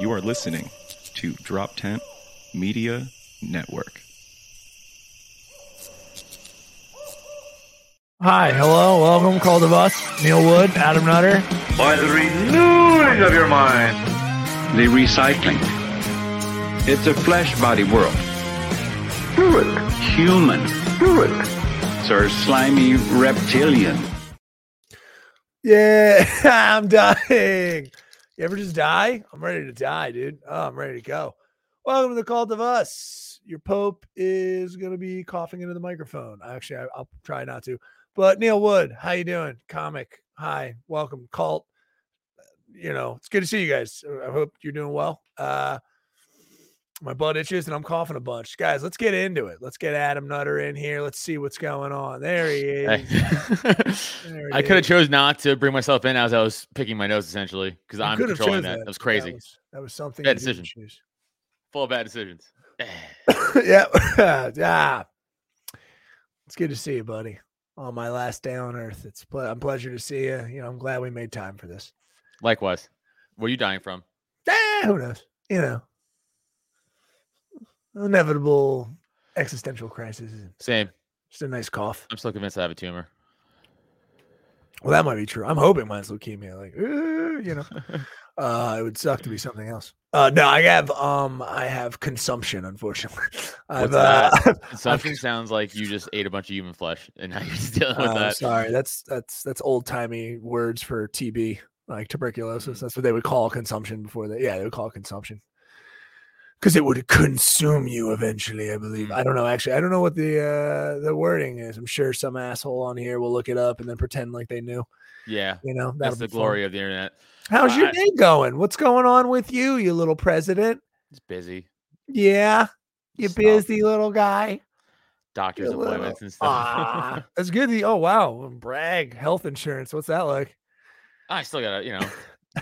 You are listening to Drop Tent Media Network. Hi, hello, welcome. Cult of Us, Neil Wood, Adam Nutter. By the renewing of your mind. The recycling. It's a flesh body world. Do it. Human. Do it. It's our slimy reptilian. Yeah, I'm dying. You ever just die? I'm ready to die, dude. Oh, I'm ready to go. Welcome to the Cult of Us. Your Pope is going to be coughing into the microphone. Actually, I, will try not to. But Neil Wood, how you doing? Comic, hi, welcome. Cult, you know, it's good to see you guys. I hope you're doing well. Uh, my butt itches and I'm coughing a bunch. Guys, let's get into it. Let's get Adam Nutter in here. Let's see what's going on. There he is. there he I could have chose not to bring myself in as I was picking my nose essentially because I'm controlling that. that. that. was crazy. That was, that was something bad decision. Full of bad decisions. yeah. yeah. It's good to see you, buddy. On my last day on earth. It's ple- I'm pleasure to see you. You know, I'm glad we made time for this. Likewise. Where are you dying from? Eh, who knows? You know inevitable existential crisis. Same. Just a nice cough. I'm still convinced I have a tumor. Well, that might be true. I'm hoping mine's leukemia. Like, you know, uh, it would suck to be something else. Uh, no, I have um, I have consumption. Unfortunately, What's uh, that? consumption sounds like you just ate a bunch of human flesh, and now you're just dealing with uh, that. Sorry, that's that's that's old timey words for TB, like tuberculosis. That's what they would call consumption before that. Yeah, they would call it consumption because it would consume you eventually. I believe. I don't know. Actually, I don't know what the uh, the wording is. I'm sure some asshole on here will look it up and then pretend like they knew. Yeah, you know that's the glory of the internet. How's your day going? What's going on with you, you little president? It's busy. Yeah, you busy little guy. Doctor's appointments and stuff. Ah, that's good. Oh wow, brag. Health insurance. What's that like? I still got to, you know,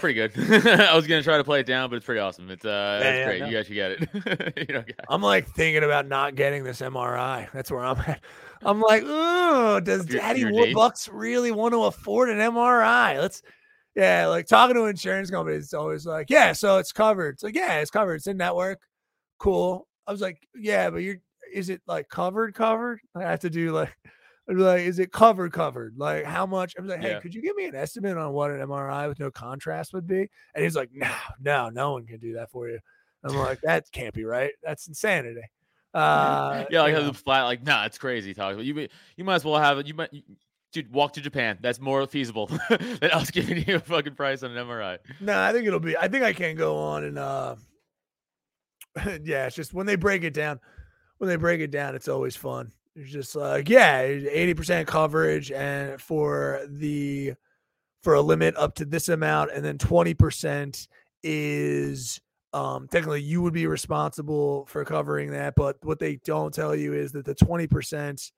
pretty good. I was gonna try to play it down, but it's pretty awesome. It's uh, yeah, it's yeah, great. No. You guys should get it. you know, I'm like thinking about not getting this MRI. That's where I'm at. I'm like, oh, does your, Daddy your Bucks really want to afford an MRI? Let's, yeah, like talking to insurance companies. It's always like, yeah, so it's covered. It's like, yeah, it's covered. It's in network. Cool. I was like, yeah, but you're, is it like covered? Covered? I have to do like like, is it covered? Covered? Like, how much? I was like, hey, yeah. could you give me an estimate on what an MRI with no contrast would be? And he's like, no, no, no one can do that for you. I'm like, that can't be right. That's insanity. Uh, yeah, like the flat, like, nah, it's crazy talking. You you might as well have it. You might. You, dude, walk to Japan. That's more feasible than us giving you a fucking price on an MRI. No, I think it'll be. I think I can go on and uh, yeah, it's just when they break it down. When they break it down, it's always fun. It's just like, yeah, 80% coverage and for the for a limit up to this amount, and then 20% is um technically you would be responsible for covering that. But what they don't tell you is that the 20%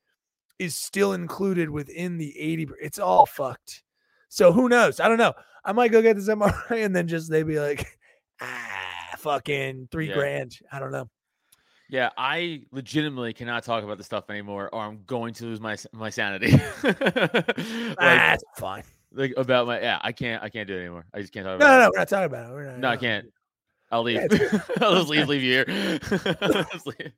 is still included within the 80. It's all fucked. So who knows? I don't know. I might go get this MRI and then just they'd be like, ah, fucking three yeah. grand. I don't know. Yeah, I legitimately cannot talk about this stuff anymore, or I'm going to lose my my sanity. like, That's fine. like about my yeah. I can't. I can't do it anymore. I just can't talk about no, it. no, we're not talking about it. We're not, No, I can't. I'll leave. I'll just leave. Leave you here. Leave.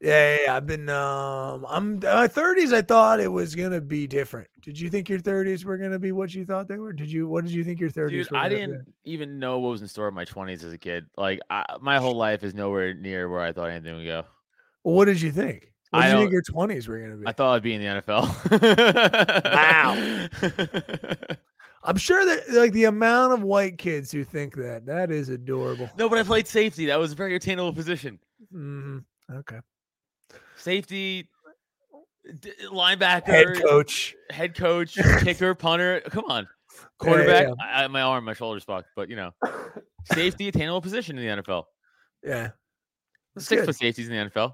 Yeah, yeah, I've been. Um, I'm in my thirties. I thought it was gonna be different. Did you think your thirties were gonna be what you thought they were? Did you? What did you think your thirties? I didn't Be? even know what was in store in my twenties as a kid. Like I, my whole life is nowhere near where I thought anything would go. Well, what did you think? What I did you think your twenties were gonna be? I thought I'd be in the NFL. Wow. I'm sure that like the amount of white kids who think that that is adorable. no, but I played safety. That was a very attainable position. hmm Okay. Safety, d- linebacker, Head coach. head coach, kicker, punter. Come on, Yeah, yeah, quarterback. yeah. I, my arm, my shoulder's fucked, but you know, safety, attainable position in the NFL. Yeah. That's Six good. foot safeties in the NFL.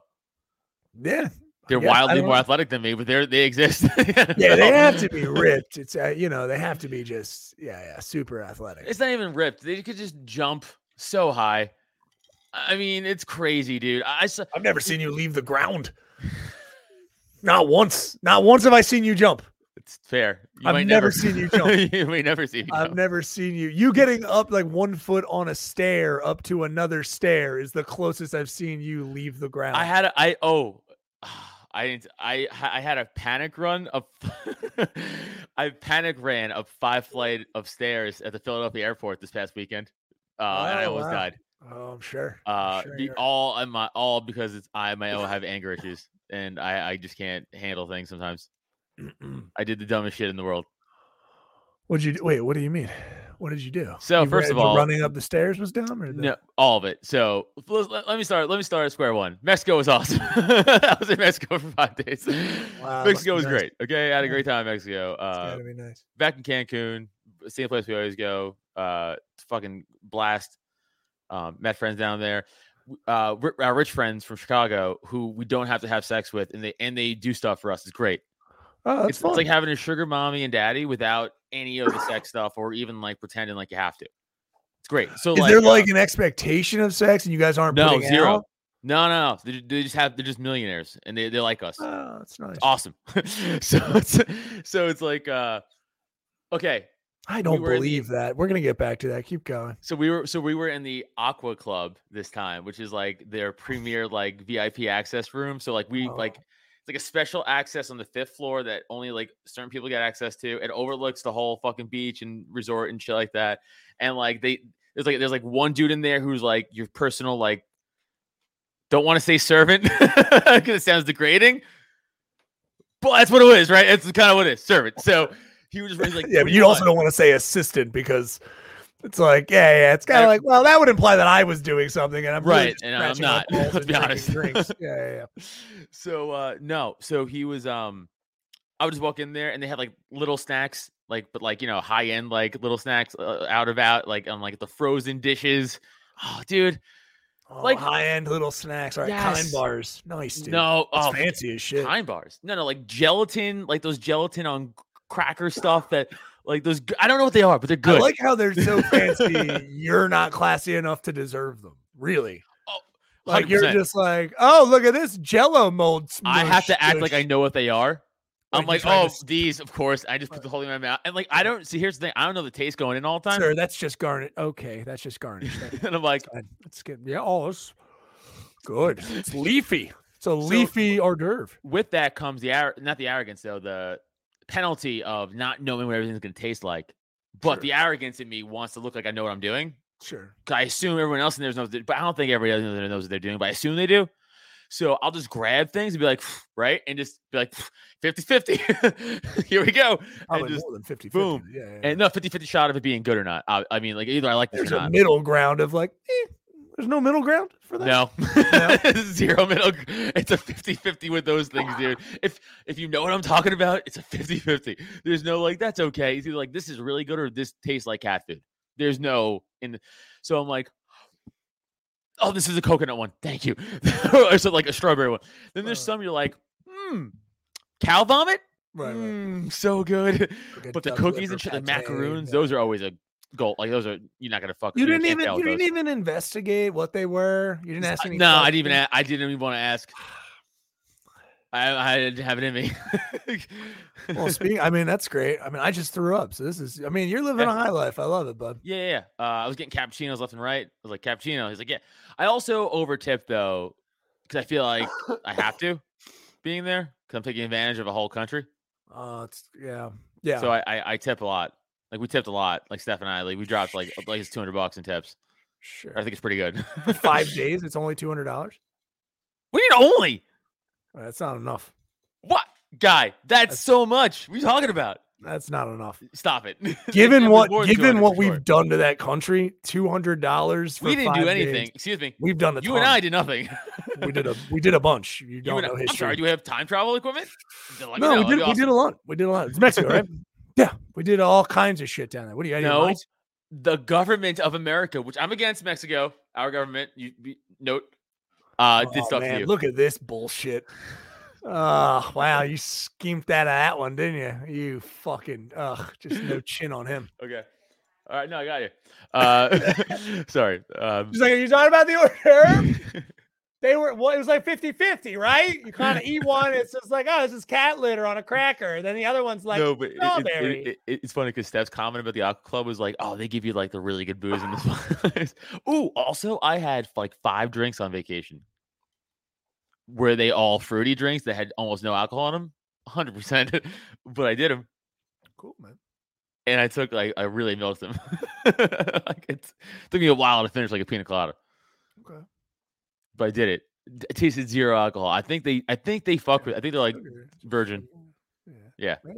Yeah. They're. I wildly more athletic than me, but they're they exist. Yeah, they have to be ripped. It's uh, you know they have to be just yeah yeah super athletic. It's not even ripped. They could just jump so high. I mean, it's crazy, dude. I saw. I've never seen you leave the ground. Not once. Not once have I seen you jump. It's fair. You I've might never seen you jump. you may never see I've jump. never seen you. You getting up like one foot on a stair up to another stair is the closest I've seen you leave the ground. I had a, I oh I didn't I I had a panic run of I panic ran up five flight of stairs at the Philadelphia airport this past weekend. Uh, and I Oh, almost wow. died. Oh, I'm sure. I'm Uh, sure you're- all I'm my all because it's I my own have anger issues and I I just can't handle things sometimes. I did the dumbest shit in the world. What'd you do? Wait, what do you mean? What did you do? So, You first ran- of all- running up the stairs was dumb, or the, No, all of it. So let, let- me start. Let me start at square one. Mexico was awesome. I was in Mexico for five days. Wow, Mexico was nice. great. Okay, I had a great time in Mexico. It's Uh, gotta be nice. back in Cancun, same place we always go. Uh, fucking blast. Um, met friends down there. Uh, our rich friends from Chicago who we don't have to have sex with, and they and they do stuff for us. It's great. Oh, It's, it's like having a sugar mommy and daddy without any of the sex stuff or even like pretending like you have to. It's great. So is like, there like an expectation of sex, and you guys aren't no zero? out? No, no, no. They, they just have they're just millionaires and they, they like us. Oh, that's nice. It's awesome. so it's so it's like uh okay. I don't were in the- believe that. We're gonna get back to that. Keep going. So we were so we were in the Aqua Club this time, which is like their premier like VIP access room. So like we like Oh. it's like a special access on the fifth floor that only like certain people get access to. It overlooks the whole fucking beach and resort and shit like that. And like they there's like there's like one dude in there who's like your personal like don't want to say servant because it sounds degrading. But that's what it is, right? It's kind of what it is, servant. So he was just like, yeah, but you also don't want to say assistant because it's like, yeah, yeah. It's kind of like, well, that would imply that I was doing something, and I'm Right, just and I'm not, let's be honest. Drinks. Yeah, yeah, yeah. so uh no so he was um i would just walk in there and they had like little snacks like but like you know high end like little snacks uh, out of out like on like the frozen dishes oh dude Oh, Like- high end little snacks. All right, kind bars. Nice, dude. no That's oh fancy as shit. Kind bars no no like gelatin like those gelatin on cracker stuff that like those I don't know what they are but they're good I like how they're so fancy. you're not classy enough to deserve them. Really. Oh, Like you're just like, oh, look at this Jello mold. i have to act like i know what they are i'm like tried to oh these of course i just put the whole thing in my mouth and like i don't see here's the thing i don't know the taste going in all the time Sir, that's just garnish. Okay, that's just garnish. And i'm like it's good. Yeah, oh, it's good. It's leafy. It's a leafy hors d'oeuvre. with that comes the not the arrogance though the penalty of not knowing what everything's going to taste like but Sure. the arrogance in me wants to look like i know what i'm doing. Sure. i assume everyone else in there knows but i don't think everybody else in there knows what they're doing but i assume they do. So i'll just grab things and be like right? And just be like 50 50 here we go. Probably just more than 50 boom. Yeah, yeah, and no 50 50 shot of it being good or not i, I mean like either i like this There's or a not. middle ground of like, eh, there's no middle ground for that. No. Zero middle. It's a 50-50 with those things, dude. If if you know what I'm talking about, it's a 50-50. There's no like that's okay. It's either like this is really good or this tastes like cat food. There's no in the, so I'm like Oh, this is a coconut one. Thank you. or so like a strawberry one. Then there's Uh. some you're like, hmm, cow vomit? Right, right. Mm, so good. Like But the cookies and shit, the macaroons, yeah. those are always a goal. Like those are you're not gonna fuck. You didn't even you didn't those. even investigate what they were. You didn't ask any. No, I didn't even. questions? I didn't even want to ask. I, I didn't have it in me. Well, speaking, I mean, that's great. I mean, I just threw up. So this is, I mean, you're living Yeah. a high life. I love it, bud. Yeah, yeah. Uh, I was getting cappuccinos left and right. I was like, cappuccino. He's like, yeah. I also over tip though, because I feel like I have to being there because I'm taking advantage of a whole country. Uh, it's, yeah. Yeah. So I, I I tip a lot. Like we tipped a lot. Like Steph and I, like we dropped like like it's 200 bucks in tips. sure. I think it's pretty good. Five days. It's only $200. We need only uh, That's not enough. what guy? That's, That's- so much. What are you talking about? That's not enough. Stop it. Given what, given what we've sure. done to that country, $200 we didn't do anything. days. Excuse me. We've done a You and. I did nothing. we did a we did a bunch. You You don't I, know I'm history. sorry. Do we have time travel equipment? Then let me no, we did we did a lot. We did a lot. It's Mexico, right? Yeah, we did all kinds of shit down there. What do you No, the government of America, which I'm against Mexico, our government, you be, note, uh, did Oh, stuff to you. Look at this bullshit. Oh wow, you schemed that out of that one, didn't you? You fucking ugh, just no chin on him. Okay. All right. No, I got you. Uh, sorry. Um, He's like, Are you talking about the d'oeuvre? They were well, it was like 50-50, right? You kind of eat one, it's just like, oh, this is cat litter on a cracker. Then the other one's like no, but it- it, strawberry. it, it, it's funny because Steph's comment about the Aqua Club was like, "Oh, they give you like the really good booze in this place." Ooh, also, I had like five drinks on vacation. Were they all fruity drinks that had almost no alcohol in them? Hundred percent. But I did them, cool, man. and I took like I really milked them. like it took me a while to finish like a pina colada, Okay. But I did it. It tasted zero alcohol. I think they, I think they fuck with. I think they're like virgin. Yeah. Yeah.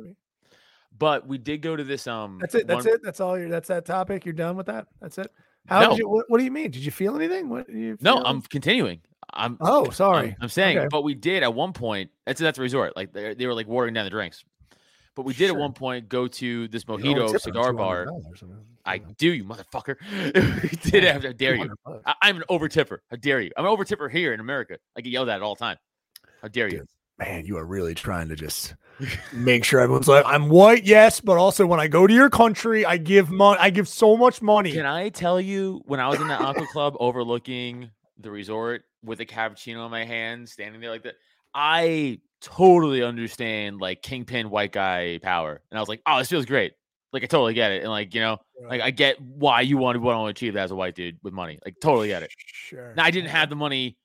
But we did go to this. Um, That's it. That's one- it. That's all your that's that topic. You're done with that. That's it. How No. did you what, what do you mean? Did you feel anything? What you No, feel? I'm continuing. I'm Oh, I'm- sorry. I'm, saying, Okay. but we did at one point. That's that's a resort. Like they they were like watering down the drinks. But we did at one point go to this You mojito cigar bar. I I you do, you motherfucker. we did it. How dare you? I, I'm an over tipper. How dare you? I'm an over tipper here in America. I get yelled at all the time. How dare you? Dude, Man, you are really trying to just make sure everyone's like, I'm white, yes, but also when I go to your country, I give money. I give so much money. Can I tell you when I was in the aqua club overlooking the resort with a cappuccino in my hand, standing there like that? I totally understand like kingpin white guy power. And I was like, oh, this feels great. Like I totally get it. And like, you know, like I get why you want to want to achieve that as a white dude with money. Like totally get it. Sure. Now I didn't have the money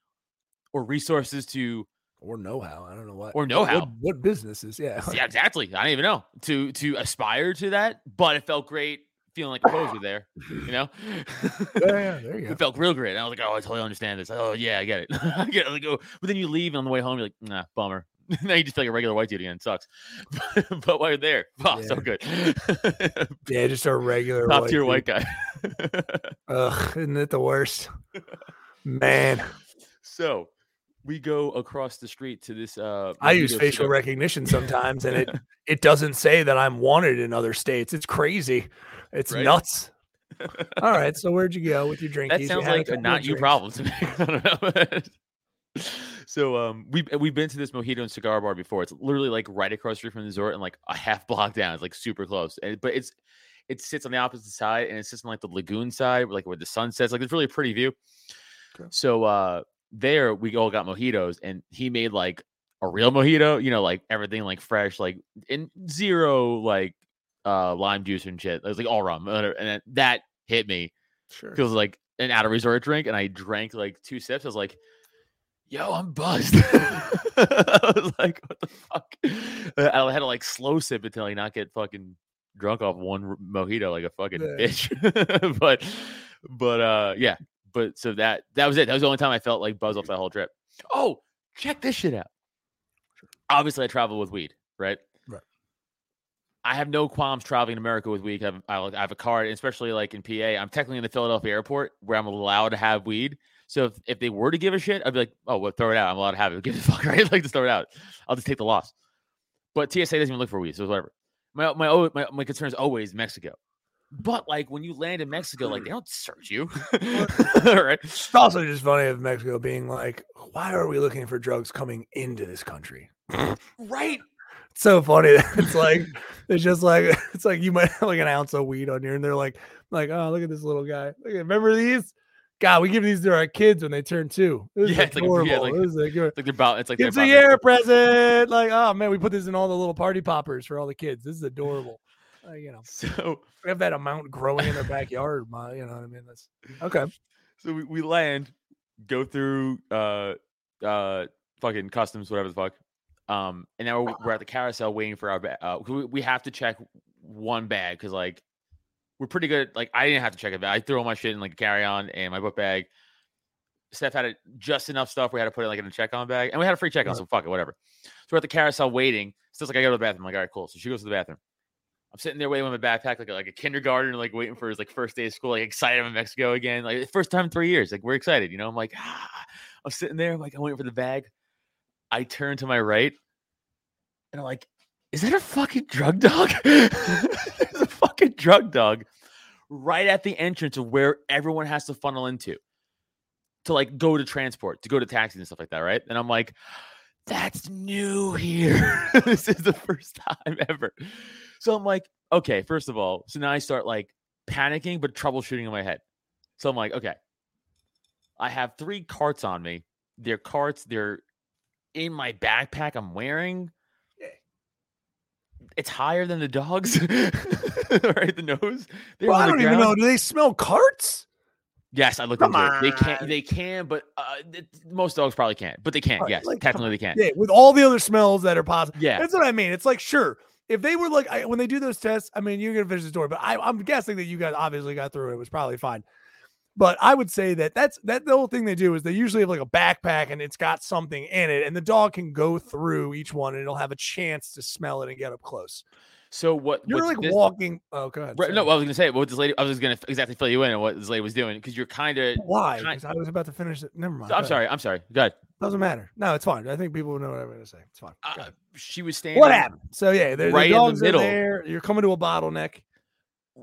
or resources to or know how. I don't know what Or know-how. What, what businesses? Yeah. yeah, exactly. I don't even know to to aspire to that, but it felt great feeling like a poser there. You know, yeah, yeah, there you go. it felt real great. I was like, oh, I totally understand this. Oh yeah, I get it. I get it. Like, oh, but then you leave and on the way home, you're like, nah, bummer. now you just feel like a regular white dude again. It sucks. but while you're there, oh, so good. Yeah, just a regular Top white tier dude. white guy. Ugh, isn't it the worst? Man, so we go across the street to this. uh I use facial cigar- recognition sometimes, and it it doesn't say that I'm wanted in other states. It's crazy. It's Right? nuts. All right, so where'd you go with your drink? That sounds like a not you problem to me. I don't know. so um, we we've been to this mojito and cigar bar before. It's literally like right across the street from the resort and like a half block down. It's like super close. And, but it's it sits on the opposite side and it sits on like the lagoon side, like where the sun sets. Like it's really a pretty view. Okay. So uh, there we all got mojitos, and he made like a real mojito. You know, like everything like fresh, like in zero like uh lime juice and shit. It was like all rum, and that hit me Sure. feels like an out of resort drink, and I drank like two sips. I was like, "Yo, I'm buzzed." I was like, "What the fuck?" I had to like slow sip it till I not get fucking drunk off one mojito like a fucking Yeah. bitch. but, but uh, yeah. But so that that was it. That was the only time I felt like buzz off that whole trip. Oh, check this shit out. Obviously, I travel with weed, right? I have no qualms traveling in America with weed. I have, I have a card, especially like in PA. I'm technically in the Philadelphia airport where I'm allowed to have weed. So if, if they were to give a shit, I'd be like, oh, well, throw it out. I'm allowed to have it. Give a fuck, right? Like, just throw it out. I'll just take the loss. But TSA doesn't even look for weed, so whatever. My my oh, my, my concern is always Mexico. But like when you land in Mexico, like they don't search you, right? It's also just funny of Mexico being like, why are we looking for drugs coming into this country? Right. It's so funny. It's like it's just like it's like you might have like an ounce of weed on here, and they're like, like, oh, look at this little guy. Look remember these? God, we give these to our kids when they turn two. This Yeah, it's like- yeah, like- This is like they're about. It's like they're a year present. Like, oh man, we put this in all the little party poppers for all the kids. This is adorable. Uh, you know, So we have that amount growing in their backyard. My, you know what I mean? That's okay. so we, we land, go through uh uh fucking customs, whatever the fuck. Um, and now we're, we're at the carousel waiting for our bag. Uh, we, we have to check one bag because like we're pretty good. Like I didn't have to check it. Back. I threw all my shit in like a carry on and my book bag. Steph had it just enough stuff. We had to put it like in a check on bag, and we had a free check on. So fuck it, whatever. So we're at the carousel waiting. Steph's like, I go to the bathroom. I'm like, all right, cool. So she goes to the bathroom. I'm sitting there waiting with my backpack, like a, like a kindergartner, like waiting for his like first day of school, like excited I'm in Mexico again, like first time in three years. Like we're excited, you know. I'm like, ah. I'm sitting there, I'm like I'm waiting for the bag. I turn to my right, and I'm like, is that a fucking drug dog? There's a fucking drug dog right at the entrance of where everyone has to funnel into to like go to transport, to go to taxis and stuff like that, right? And I'm like, that's new here. this is the first time ever. So I'm like, okay, first of all, so now I start like panicking, but troubleshooting in my head. So I'm like, okay, I have three carts on me. They're carts, they're in my backpack I'm wearing. It's higher than the dogs, right? The nose. They're Well, I don't even know. Do they smell carts? Yes, I looked Come into it. They can, on. they can, but uh, th- most dogs probably can't. But they can. Right, Yes, like, technically they can. Yeah, with all the other smells that are possible. Yeah. That's what I mean. It's like, sure, if they were like, I, when they do those tests, I mean, you're to finish the story, but I, I'm guessing that you guys obviously got through it. It was probably fine. But I would say that that's that the whole thing they do is they usually have like a backpack and it's got something in it, and the dog can go through each one and it'll have a chance to smell it and get up close. So what? You're like this- walking. Oh, go ahead. Right, no. I was gonna say what this lady. I was gonna exactly fill you in on what this lady was doing because you're kind of. why? I was about to finish it. Never mind. I'm Go ahead. sorry. I'm sorry. Good. Doesn't matter. No, it's fine. I think people know what I'm going to say. It's fine. Uh, she was standing. what happened? So yeah, the, right in the the middle. are there. You're coming to a bottleneck.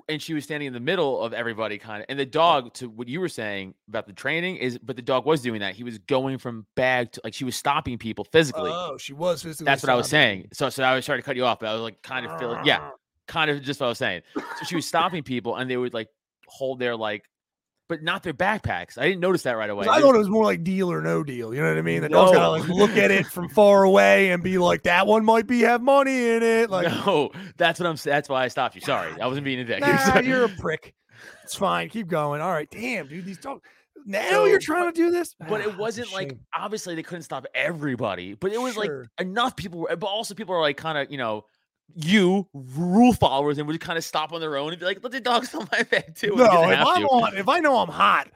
And she was standing in the middle of everybody kind of and the dog to what you were saying about the training is but the dog was doing that. He was going from bag to like she was stopping people physically. Oh, she was physically. that's what i was saying. so so i was trying to cut you off but i was like kind of feeling yeah ah. kind of just what i was saying. So she was stopping people and they would like hold their like but not their backpacks i didn't notice that right away. I thought it was more like deal or no deal. You know what I mean? The dog's gotta like look at it from far away and be like, "That one might be have money in it." Like, no that's what i'm that's why i stopped you sorry i wasn't being a dick nah, you're a prick. It's fine. Keep going. All right. Damn, dude, these dogs. Now So, you're trying to do this, but Ah, it wasn't like obviously they couldn't stop everybody but it was like enough people were but also people are like kind of you know you rule followers and would kind of stop on their own and be like let the dogs on my bag too No, if I'm to. on, if I know I'm hot,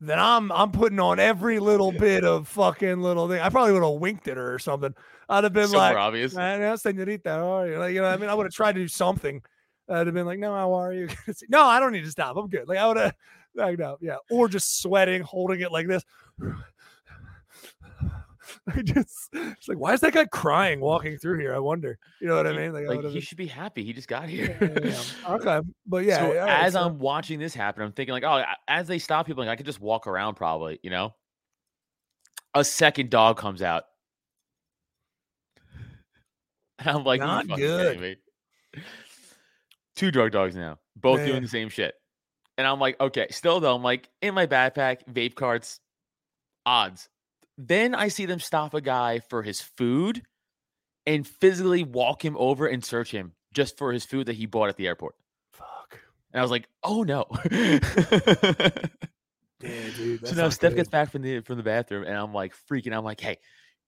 then I'm I'm putting on every little bit of fucking little thing. I probably would have winked at her or something. I'd have been so like, obvious I know, senorita, how are you? Like, you know, what I mean, I would have tried to do something. I'd have been like, no, how are you? no, I don't need to stop. I'm good. Like, I would have, like, no, yeah. Or just sweating, holding it like this. I just, it's like, why is that guy crying walking through here? I wonder. You know what I mean? Like, like would've he should be happy he just got here yeah, yeah, yeah. okay, but yeah. so right, as so- i'm watching this happen i'm thinking like oh as they stop people like i could just walk around probably you know a second dog comes out and i'm like Not me?" two drug dogs now both doing the same shit and i'm like okay still though i'm like in my backpack vape carts odds then i see them stop a guy for his food and physically walk him over and search him just for his food that he bought at the airport fuck. and I was like, "Oh no!" Yeah, dude. so now Steph good. gets back from the from the bathroom, and I'm like freaking. I'm like, "Hey,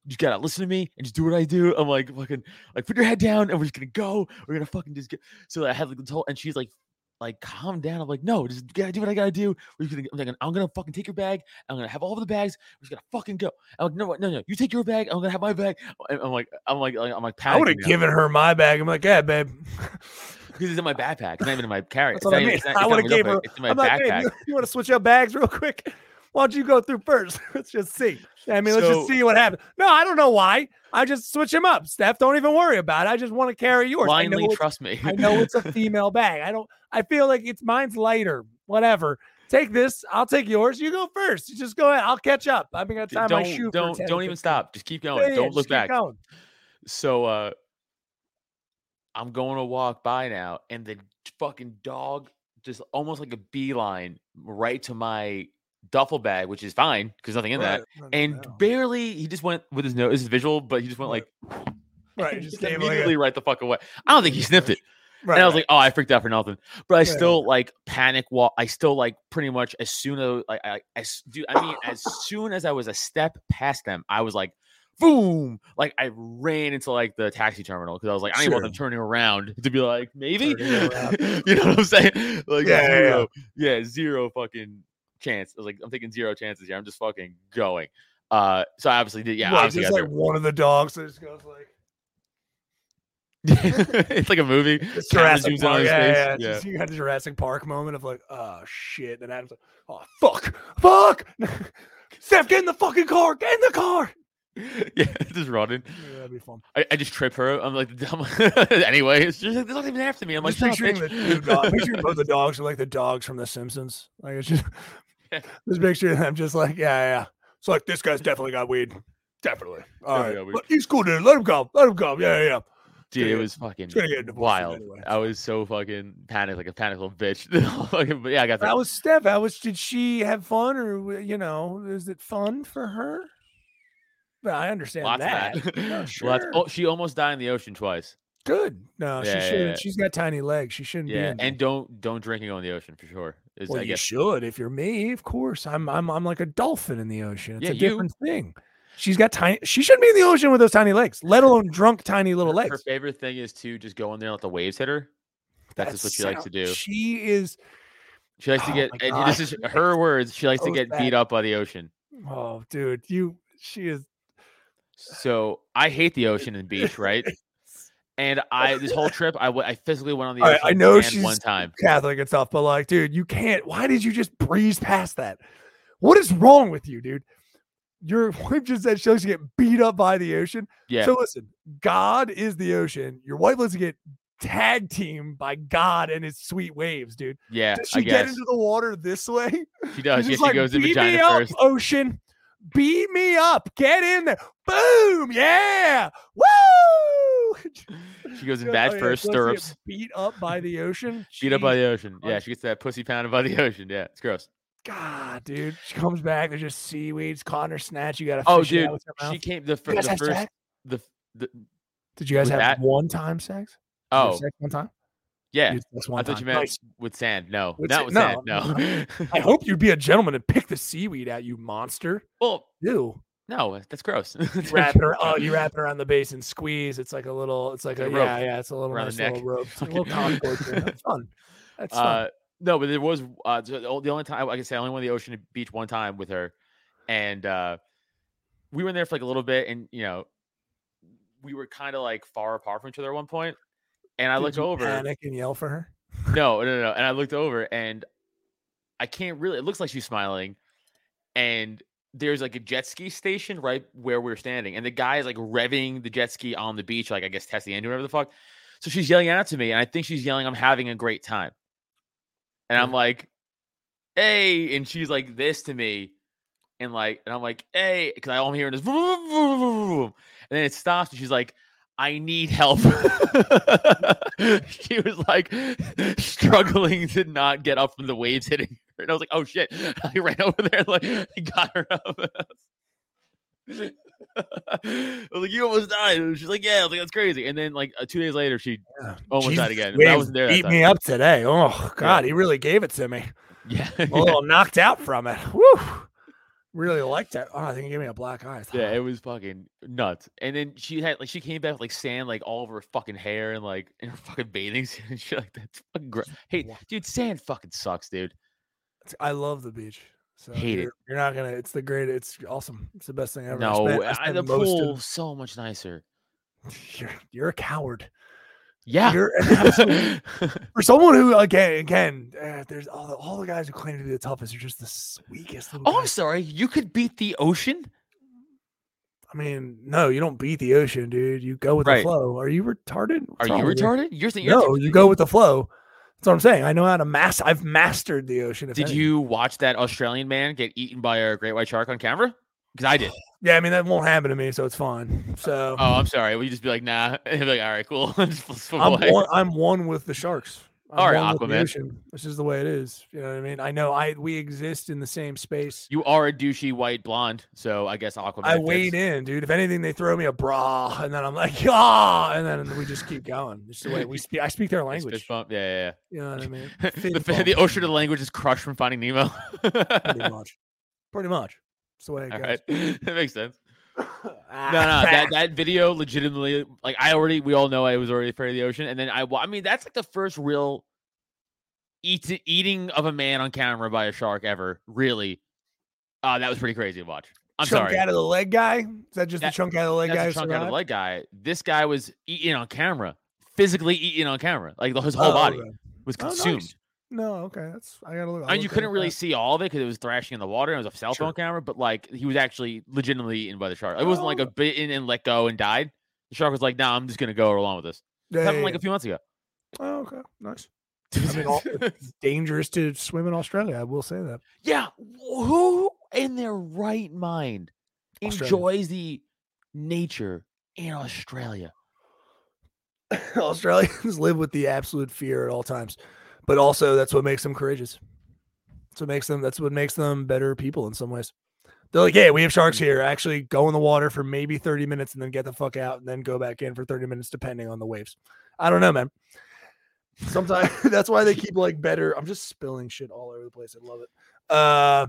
you gotta listen to me and just do what I do." I'm like, "Fucking, like, put your head down, and we're just gonna go. We're gonna fucking just get." So I had like the whole, and she's like, "Like, calm down." I'm like, "No, just gotta do what I gotta do. We're gonna, I'm, like, I'm gonna fucking take your bag. I'm gonna have all of the bags. We're just gonna fucking go." I'm like, "No, no, no, you take your bag. I'm gonna have my bag." I'm like, I'm like, I'm like, I would have given her my bag. I'm like, yeah, babe. because it's in my backpack. It's not even in my carry. That's what I mean. Even, not, I would have gave her. It's in my I'm like, backpack. hey, you, want to switch up bags real quick? Why don't you go through first? let's just see. I mean, let's just see what happens. No, I don't know why. I just switch him up. Steph, don't even worry about it. I just want to carry yours. Blindly trust me. I know it's a female bag. I don't. I feel like it's mine's lighter. Whatever. Take this. I'll take yours. You go first. You just go ahead. I'll catch up. I'm gonna D- tie my don't shoe. for don't 10, don't even stop. Just keep going. yeah, don't look back. going. So uh I'm going to walk by now and the fucking dog just almost like a beeline right to my duffel bag, which is fine because nothing in that, Right, and no. barely he just went with his nose, his visual, but he just went like right, and just just gave like immediately right the fuck away. I don't think he sniffed it. right, and I was like, oh, I freaked out for nothing. But I still like panic walk. I still like pretty much as soon as like I, as dude, I mean, as soon as I was a step past them, I was like, boom, like I ran into like the taxi terminal because I was like, I didn't want them turning around to be like, maybe, you know what I'm saying? Like Yeah, yeah, yeah. yeah, zero fucking chance. I was like, I'm taking zero chances here. I'm just fucking going. Uh, so I obviously did. Yeah, obviously just like one of the dogs that just goes like it's like a movie. It's Jurassic zooms in on Park. Yeah, yeah, Yeah. Just, you had the Jurassic Park moment of like, oh shit. Then Adam's like, oh fuck, fuck. Steph, get in the fucking car. Get in the car. yeah, just running. Yeah, that'd be fun. I, I just trip her. I'm like, I'm, anyway, it's just like, they're not even after me. I'm like, just "Shut up, picturing bitch." the, the dog, picturing both the dogs are like the dogs from The Simpsons. Like it's just. just picturing them just like, yeah, yeah. It's like this guy's definitely got weed. Definitely. All Definitely right. got weed. Look, He's cool, dude. Let him go. Let him go. Yeah, yeah, yeah. Dude, it was fucking gonna get divorced wild. anyway, I was so fucking panicked, like a panicked little bitch. But yeah, I got That that. was Steph. How was did she have fun or you know, is it fun for her? Well, I understand Lots that. that. Yeah, Lots- oh, sure. oh, she almost died in the ocean twice. Good. No, Yeah, she yeah, shouldn't. yeah. She's got tiny legs. She shouldn't be Yeah, in there. and don't don't drink and go in the ocean for sure. Is Well, I you guess should if you're me. Of course, I'm. I'm. I'm like a dolphin in the ocean. It's Yeah, a you- different thing. She's got tiny. She shouldn't be in the ocean with those tiny legs, let alone drunk tiny little her, her favorite thing is to just go in there and let the waves hit her. That's just what she likes to do. She is. She likes to Oh get. and this is her words. She likes to So get beat up by the ocean. Oh, dude, you. She is. So I hate the ocean and beach, right? And I this whole trip, I w- I physically went on the ocean I know sand one time. Catholic and stuff, but like, dude, you can't. Why did you just breeze past that? What is wrong with you, dude? Your wife just said she likes to get beat up by the ocean. Yeah, So listen, God is the ocean. Your wife likes to get tag teamed by God and his sweet waves, dude. yeah. Does she get into the water this way? she does. She's Yeah, just she like, goes in "Beat vagina me up, first. ocean. Beat me up. Get in there. Boom. Yeah. Woo. She goes in bad Oh, yeah, first she likes to get stirrups. Beat up by the ocean. Beat up by the ocean. Yeah, she gets that pussy pounded by the ocean. Yeah, it's gross. God, dude. She comes back. There's just seaweeds caught in her snatch. You got to Oh, dude, with her she came the, fir- the first the, the Did you guys have that? one time sex? Did you have oh sex one time? yeah. I thought time. you meant Nice. with sand. No, With not with no, sand. No. I hope you'd be a gentleman and pick the seaweed out, you monster. well, Ew. No, that's gross. wrap it around, oh, you wrap it around the base and squeeze. It's like a little, it's like a, a rope yeah, yeah, it's a little around nice the neck. little rope. It's a little concord. That's fun. That's fun. Uh, no, but there was uh, the the only time I can say I only went to the ocean beach one time with her, and uh, we were in there for like a little bit, and you know, we were kind of like far apart from each other at one point, and I Did looked over. panic and yell for her. No, no, no, and I looked over, and I can't really. It looks like she's smiling, and there's like a jet ski station right where we're standing, and the guy is like revving the jet ski on the beach, like I guess testing the engine, whatever the fuck. So she's yelling out to me, and I think she's yelling, "I'm having a great time," and I'm mm. like, "Hey," and she's like this to me, and like, and I'm like, "Hey," because I'm hearing this, vroom, vroom, vroom, and then it stops, and she's like. I need help. she was like struggling to not get up from the waves hitting her. And I was like, oh shit. I ran over there like got her up. I was like, you almost died. And she's like, yeah. I was like, that's crazy. And then like uh, two days later, she almost died again. I wasn't there. Beat me up today. Oh God, he really gave it to me. Yeah. A yeah. little knocked out from it. Woo. Really liked that. Oh, I think he gave me a black eye. Yeah, it was fucking nuts. And then she had like she came back with like sand like all over her fucking hair and like in her fucking bathing suit and shit like that. It's fucking gross. Hey, dude, sand fucking sucks, dude. I love the beach. So Hate it. you're, You're not gonna. It's the great. It's awesome. It's the best thing ever. I No, spent- I I- spent the most of- pool so much nicer. you're, you're a coward. Yeah. You're absolute for someone who again again uh, there's all the, all the guys who claim to be the toughest are just the weakest. oh, I'm sorry. You could beat the ocean. I mean, no, you don't beat the ocean, dude. You go with Right. the flow. Are you retarded? Are What's you wrong with retarded? You're thinking. No, you go with the flow. That's what I'm saying. I know how to master. I've mastered the ocean. Did anything. you watch that Australian man get eaten by a great white shark on camera? Because I did. Yeah, I mean that won't happen to me, so it's fine. So Oh, I'm sorry. Will you just be like, nah? And be like, all right, cool. I'm one, I'm one with the sharks. All right, one with the Aquaman. ocean. This is the way it is. You know what I mean? I know I we exist in the same space. You are a douchey white blonde, so I guess Aquaman. I fits. wade in, dude. If anything, they throw me a bra, and then I'm like, ah, and then we just keep going. Just the way we speak. I speak their language. Bump. Yeah, yeah, You know what I mean? yeah. The, the ocean of the language is crushed from finding Nemo. Pretty much. Pretty much. It's the way it All goes. right, that makes sense. No, no, that that video legitimately, like I already, we all know I was already afraid of the ocean, and then I, I mean, that's like the first real eat eating of a man on camera by a shark ever. Really, uh, that was pretty crazy to watch. I'm chunk sorry. out of the leg guy. Is that just That- the chunk out of the leg That's guy? a chunk out of the leg guy. This guy was eating on camera, physically eating on camera. Like his whole Oh, body okay. was Oh, consumed. nice. No, okay, that's I gotta look. I you couldn't really that. see all of it because it was thrashing in the water. and It was a cell Sure. phone camera, but like he was actually legitimately eaten by the shark. It wasn't like Oh. a bit in and let go and died. The shark was like, "Nah, I'm just gonna go along with this." Yeah, happened yeah, like yeah. a few months ago. Oh, okay, nice. I mean, all, it's dangerous to swim in Australia. I will say that. yeah, who in their right mind Australia. enjoys the nature in Australia? Australians live with the absolute fear at all times, but also that's what makes them courageous. That's what makes them. That's what makes them better people in some ways. They're like, "Hey, we have sharks here. Actually, go in the water for maybe thirty minutes and then get the fuck out, and then go back in for thirty minutes, depending on the waves." I don't know, man. Sometimes that's why they keep like better. I'm just spilling shit all over the place. I love it. Uh,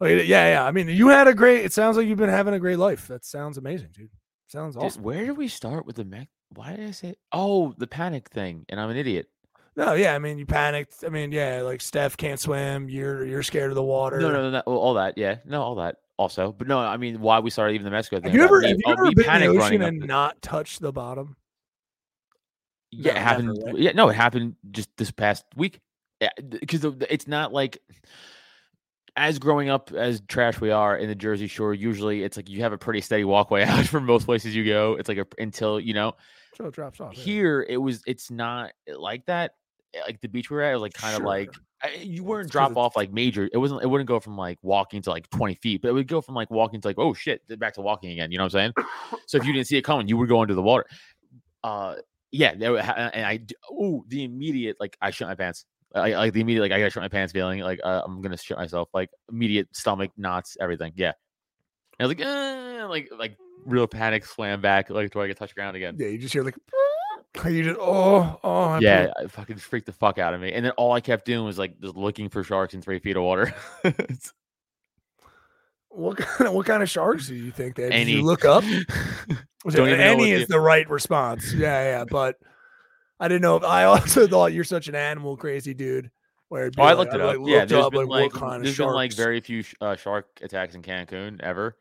like, yeah, yeah. I mean, you had a great. It sounds like you've been having a great life. That sounds amazing, dude. Sounds Dude, awesome. where do we start with the mech? Why did I say? Oh, the panic thing, and I'm an idiot. No, yeah, I mean you panicked. I mean, yeah, like Steph can't swim. You're you're scared of the water. No, no, no, all that. Yeah, no, all that also. But no, I mean, why we started even the Mexico thing? Have you ever me- have you oh, ever been in the ocean and not touched the bottom? Yeah, No, it never, happened. right? Yeah, no, it happened just this past week. Yeah, because it's not like as growing up as trash we are in the Jersey Shore. Usually, it's like you have a pretty steady walkway out from most places you go. It's like a, until you know So it drops off. yeah. here it was. It's not like that. Eh, Like the beach we were at, was like kind of Sure. like I- you weren't It's 'cause drop off like major. It wasn't. It wouldn't go from like walking to like twenty feet, but it would go from like walking to like oh shit, back to walking again. You know what I'm saying? So if you didn't see it coming, you would go into the water. Uh, yeah, there, and I oh the immediate like I shit my pants. I like the immediate like I gotta shit my pants feeling like uh, I'm gonna shit myself like immediate stomach knots everything. Yeah, I was like uh, like like real panic slam back like do I get touch ground again? Yeah, you just hear like you just oh oh I Yeah, it fucking freaked the fuck out of me. And then all I kept doing was like just looking for sharks in three feet of water. What kind of what kind of sharks do you think that? Any. you look up? Was Don't even any is the- the right response. Yeah, yeah, but I didn't know. If, I also thought you're such an animal crazy dude. Where Oh, I looked it like, up. Yeah, looked there's up, been like, of there's been like very few uh, shark attacks in Cancun ever.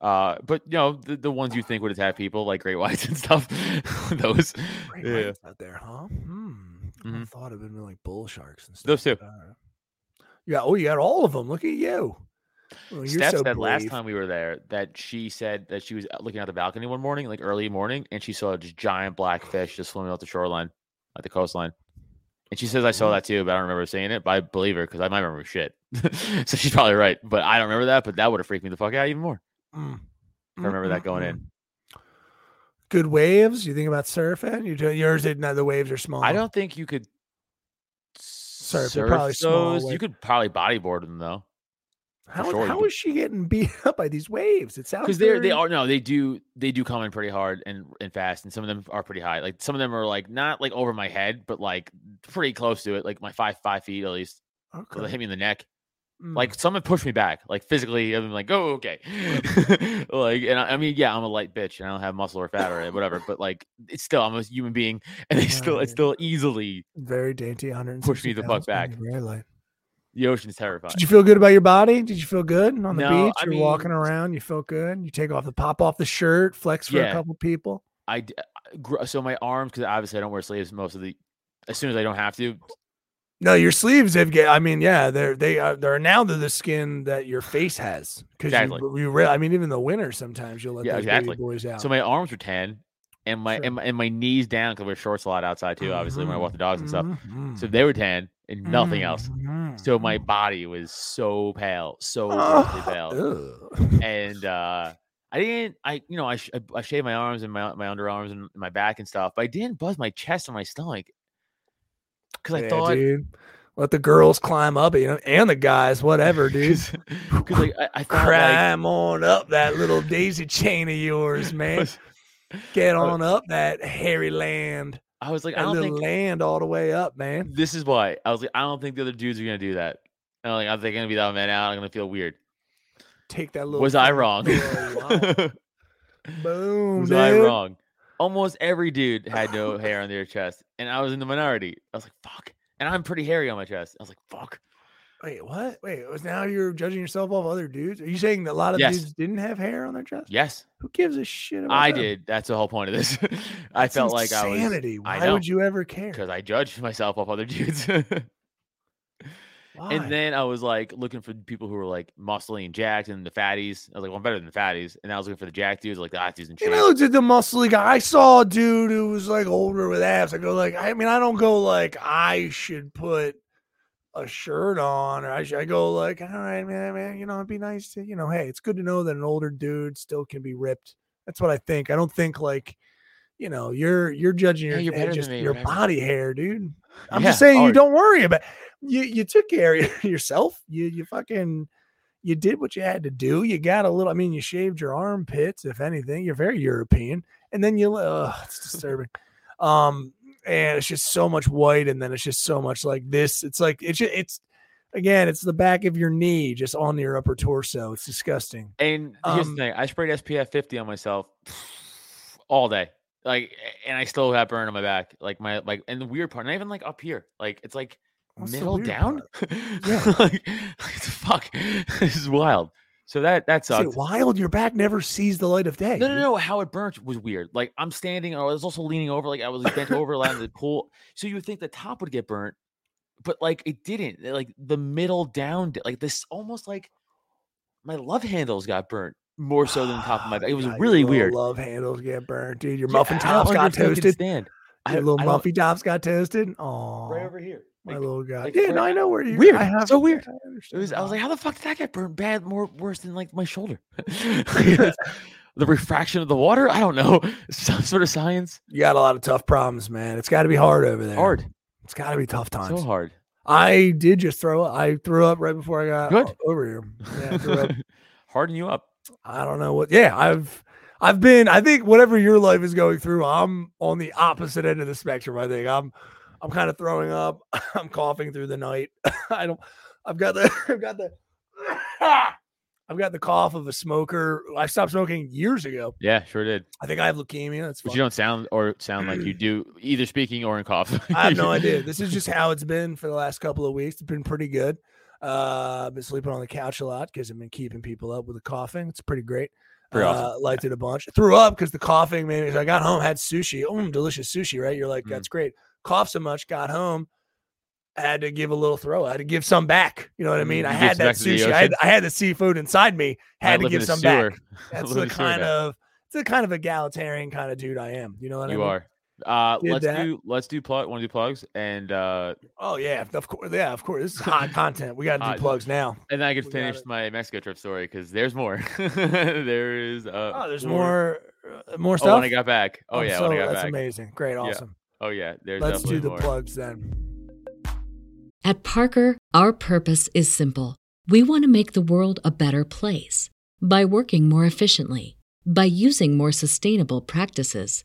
Uh, but you know the, the ones you think would attack people like great whites and stuff. those, Great yeah. whites out there, huh? Hmm. I Mhm. thought it'd been like bull sharks and stuff. Those two. Yeah. Oh, you got all of them. Look at you. Oh, you're Steph so said last time we were there that she said that she was uh, looking out the balcony one morning, like early morning, and she saw just giant black fish just swimming off the shoreline, at the coastline. And she says I Mm-hmm. saw that too, but I don't remember seeing it. But I believe her because I might remember shit. so she's probably right, but I don't remember that. But that would have freaked me the fuck out even more. Mm. I remember that going in. Good waves. You think about surfing? You do yours? Did not the waves are small. I don't think you could Surf, surf, probably small those. wave- You could probably bodyboard them though, How, sure how is she getting beat up by these waves? It sounds because they're they are no, they do they do come in pretty hard and and fast, and some of them are pretty high. Like some of them are like not like over my head, but like pretty close to it, like my five five feet at least. So They Okay. hit me in the neck. Mm. Like some have pushed me back, like physically. I'm like, oh, okay. like, and I, I mean, yeah, I'm a light bitch, and I don't have muscle or fat or whatever. But like, it's still, I'm a human being, and they still, it's still easily. very dainty, 100. Push me the fuck back. Very light. The ocean's terrifying. Did you feel good about your body? Did you feel good on the No, beach? I You're walking mean- around. You felt good. You take off the pop off the shirt, flex for a couple people. I so my arms because obviously I don't wear sleeves most of the. As soon as I don't have to, No, your sleeves have get. I mean, yeah, they're they are they're now to the skin that your face has. Because Exactly. you, you re- I mean, even the winter, sometimes you'll let Yeah, those exactly. boys out. so my arms were tan, and my Sure. and, my and my knees down because wear shorts a lot outside too. Obviously, when I walk the dogs and stuff, Mhm. so they were tan and nothing else. Mhm. So my body was so pale, so Oh, pale. and uh I didn't I you know I sh- I, I shaved my arms and my my underarms and my back and stuff, but I didn't buzz my chest or my stomach. Because I Yeah, thought dude. Let the girls climb up, you know, and the guys, whatever, dude. because like I, I thought like, Climb on up that little daisy chain of yours, man. Get on up that hairy land. I was like I That don't think land all the way up, man. this is why I was like I don't think the other dudes are gonna do that. And I'm like I'm gonna be that man out. I'm gonna feel weird. Take that little. Was I wrong? Boom, was dude. I wrong? Almost every dude had no hair on their chest, and I was in the minority. I was like, "Fuck!" And I'm pretty hairy on my chest. I was like, "Fuck!" Wait, what? Wait, was now you're judging yourself off other dudes? Are you saying that a lot of Yes. dudes didn't have hair on their chest? Yes, Who gives a shit about I them? did. That's the whole point of this. I That's felt like I was insanity. I Why know. would you ever care? because I judged myself off other dudes. Why? and then I was like looking for people who were like muscly and jacked and the fatties. I was like, well, I'm better than the fatties. And I was looking for the jacked dudes, like the ah, dudes in shape. And I looked at the muscly guy. I saw a dude who was like older with abs. I go like, I mean, I don't go like I should put a shirt on, or I should. I go like, all right, man, man. You know, it'd be nice to, you know, hey, it's good to know that an older dude still can be ripped. That's what I think. I don't think like, you know, you're you're judging Yeah, your you're better than just me, your whatever. body hair, dude. I'm Yeah, just saying you don't worry about. You you took care of yourself. You you fucking you did what you had to do. You got a little. I mean, you shaved your armpits, if anything. You're very European, and then you. Uh, it's disturbing. um, and it's just so much white, and then it's just so much like this. It's like it's just, it's again, it's the back of your knee, just on your upper torso. It's disgusting. And here's Um, the thing: I sprayed SPF 50 on myself all day, like, and I still have burn on my back, like my like. And the weird part, not even like up here, like it's like What's middle down. Yeah. like, fuck, this is wild. So that that Is sucked. wild? Your back never sees the light of day. No, no, no. How it burnt was weird. Like I'm standing, I was also leaning over, like I was bent over, in the pool. So you would think the top would get burnt, but like it didn't. Like the middle down, like this, almost like my love handles got burnt more so than the top of my ah, back. It was God, really weird. Love handles get burnt, dude. Your muffin don't tops got toasted. Stand. I, Your little I don't- tops got toasted. Oh, right over here. my Like, little guy. like yeah, no, I know where you. Weird, I have so weird. I It was, I was like, how the fuck did that get burnt bad, more worse than like my shoulder? the refraction of the water? I don't know. Some sort of science. you got a lot of tough problems, man. It's got to be hard over there. Hard. It's got to be tough times. So hard. I did just throw up. I threw up right before I got Good. over here. Yeah. Harden you up. I don't know what. Yeah, I've I've been. I think whatever your life is going through, I'm on the opposite end of the spectrum. I think I'm I'm kind of throwing up. I'm coughing through the night. I don't. I've got the. I've got the. I've got the cough of a smoker. I stopped smoking years ago. Yeah, sure did. I think I have leukemia. That's But you don't sound or sound like you do either speaking or in cough. I have no idea. This is just how it's been for the last couple of weeks. It's been pretty good. Uh, I've been sleeping on the couch a lot because I've been keeping people up with the coughing. It's pretty great. Pretty uh, awesome. Liked it a bunch. Threw up because the coughing made me. I got home, had sushi. Oh, delicious sushi, right? You're like, Mm. that's great. Coughed so much, got home, I had to give a little throw. I had to give some back. You know what I Mm, mean? I had that back to the sushi. I had? I had the seafood inside me. Had to give some back. That's the kind of it's the kind of egalitarian kind of dude I am. You know what I mean? you are. Uh, Did let's that. do let's do plug. Want to do plugs and uh, Oh yeah, of course. Yeah, of course. This is hot content. We got to do Hot. plugs now. and then I could We finish my Mexico trip story because there's more. there is. Uh, Oh, there's more, uh, more Oh, stuff. when I got back. Oh I'm yeah, so- when I got that's back. amazing. Great, Yeah. awesome. Oh yeah, there's Let's do the more. plugs then. At Parker, our purpose is simple. We want to make the world a better place by working more efficiently, by using more sustainable practices,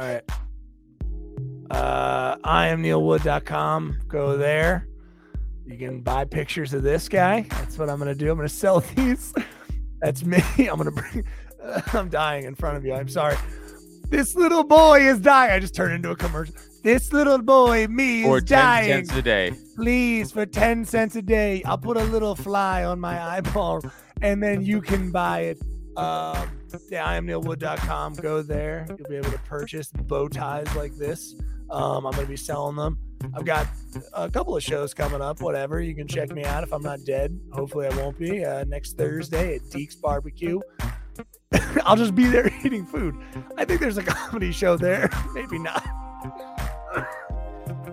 All right. Uh, I am neilwood.com. Go there. You can buy pictures of this guy. That's what I'm going to do. I'm going to sell these. That's me. I'm going to bring I'm dying in front of you. I'm sorry. This little boy is dying. I just turned into a commercial. This little boy, me, Or is 10 dying. cents a day. Please, for 10 cents a day, I'll put a little fly on my eyeball and then you can buy it. Um, yeah, I am neilwood.com. Go there. You'll be able to purchase bow ties like this. Um, I'm going to be selling them. I've got a couple of shows coming up, whatever. You can check me out if I'm not dead. Hopefully, I won't be. Uh, next Thursday at Deke's Barbecue. I'll just be there eating food. I think there's a comedy show there. Maybe not.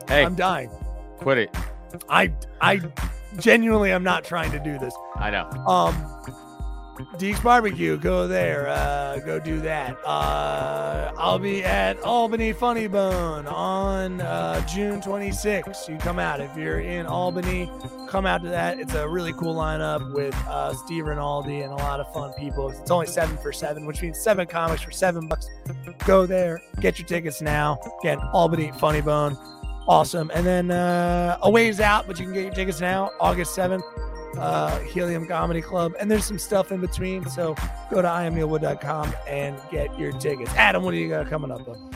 Hey, I'm dying. quit it. I I genuinely am not trying to do this. I know. Um Deke's Barbecue, go there. Uh go do that. Uh I'll be at Albany Funny Bone on uh June 26th. You come out if you're in Albany, come out to that. It's a really cool lineup with uh Steve Rinaldi and a lot of fun people. It's only seven for seven, which means seven comics for seven bucks. Go there, get your tickets now. Again, Albany Funny Bone awesome. And then uh, a ways out, but you can get your tickets now, August 7th, uh, Helium Comedy Club. And there's some stuff in between. So go to iamneilwood.com and get your tickets. Adam, what do you got coming up? On?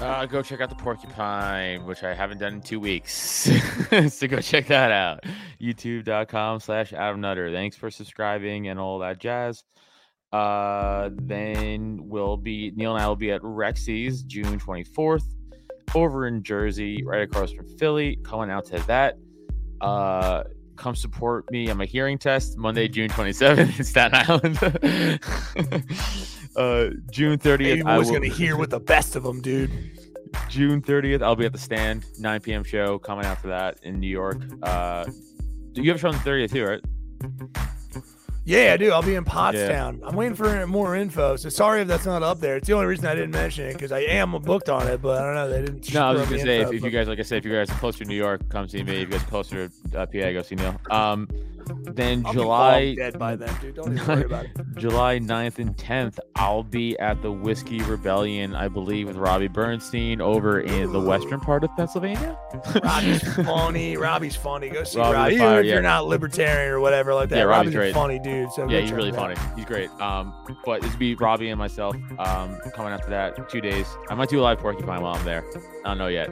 Uh, go check out the Porcupine, which I haven't done in two weeks. so go check that out. YouTube.com slash Adam Nutter. Thanks for subscribing and all that jazz. Uh, then we'll be Neil and I will be at Rexy's June 24th over in Jersey, right across from Philly. Coming out to that. Uh, come support me on my hearing test Monday, June 27th in Staten Island. uh, June 30th. Maybe I was will- going to hear with the best of them, dude. June 30th, I'll be at the stand, 9 p.m. show coming out for that in New York. Uh, you have a show on the 30th too, right? Yeah, I do. I'll be in Pottstown. I'm waiting for more info. So sorry if that's not up there. It's the only reason I didn't mention it because I am booked on it, but I don't know. They didn't. No, I was gonna say if, info, if you guys, like I said, if you guys are closer to New York, come see me. If you guys are closer to uh, PA, go see Neil. Um, then I'll July dead by then, dude. Don't even worry about it. July 9th and 10th, I'll be at the Whiskey Rebellion, I believe, with Robbie Bernstein over in the western part of Pennsylvania. Robbie's funny. Robbie's funny. Go see Robbie Robbie. Fire, if yeah. you're not libertarian or whatever like that. Yeah, Robbie's Robbie's, great. funny dude. So yeah, he's really funny. He's great. Um, but it's be Robbie and myself. Um, coming after that, two days. I might do a live porcupine while I'm there. I don't know yet.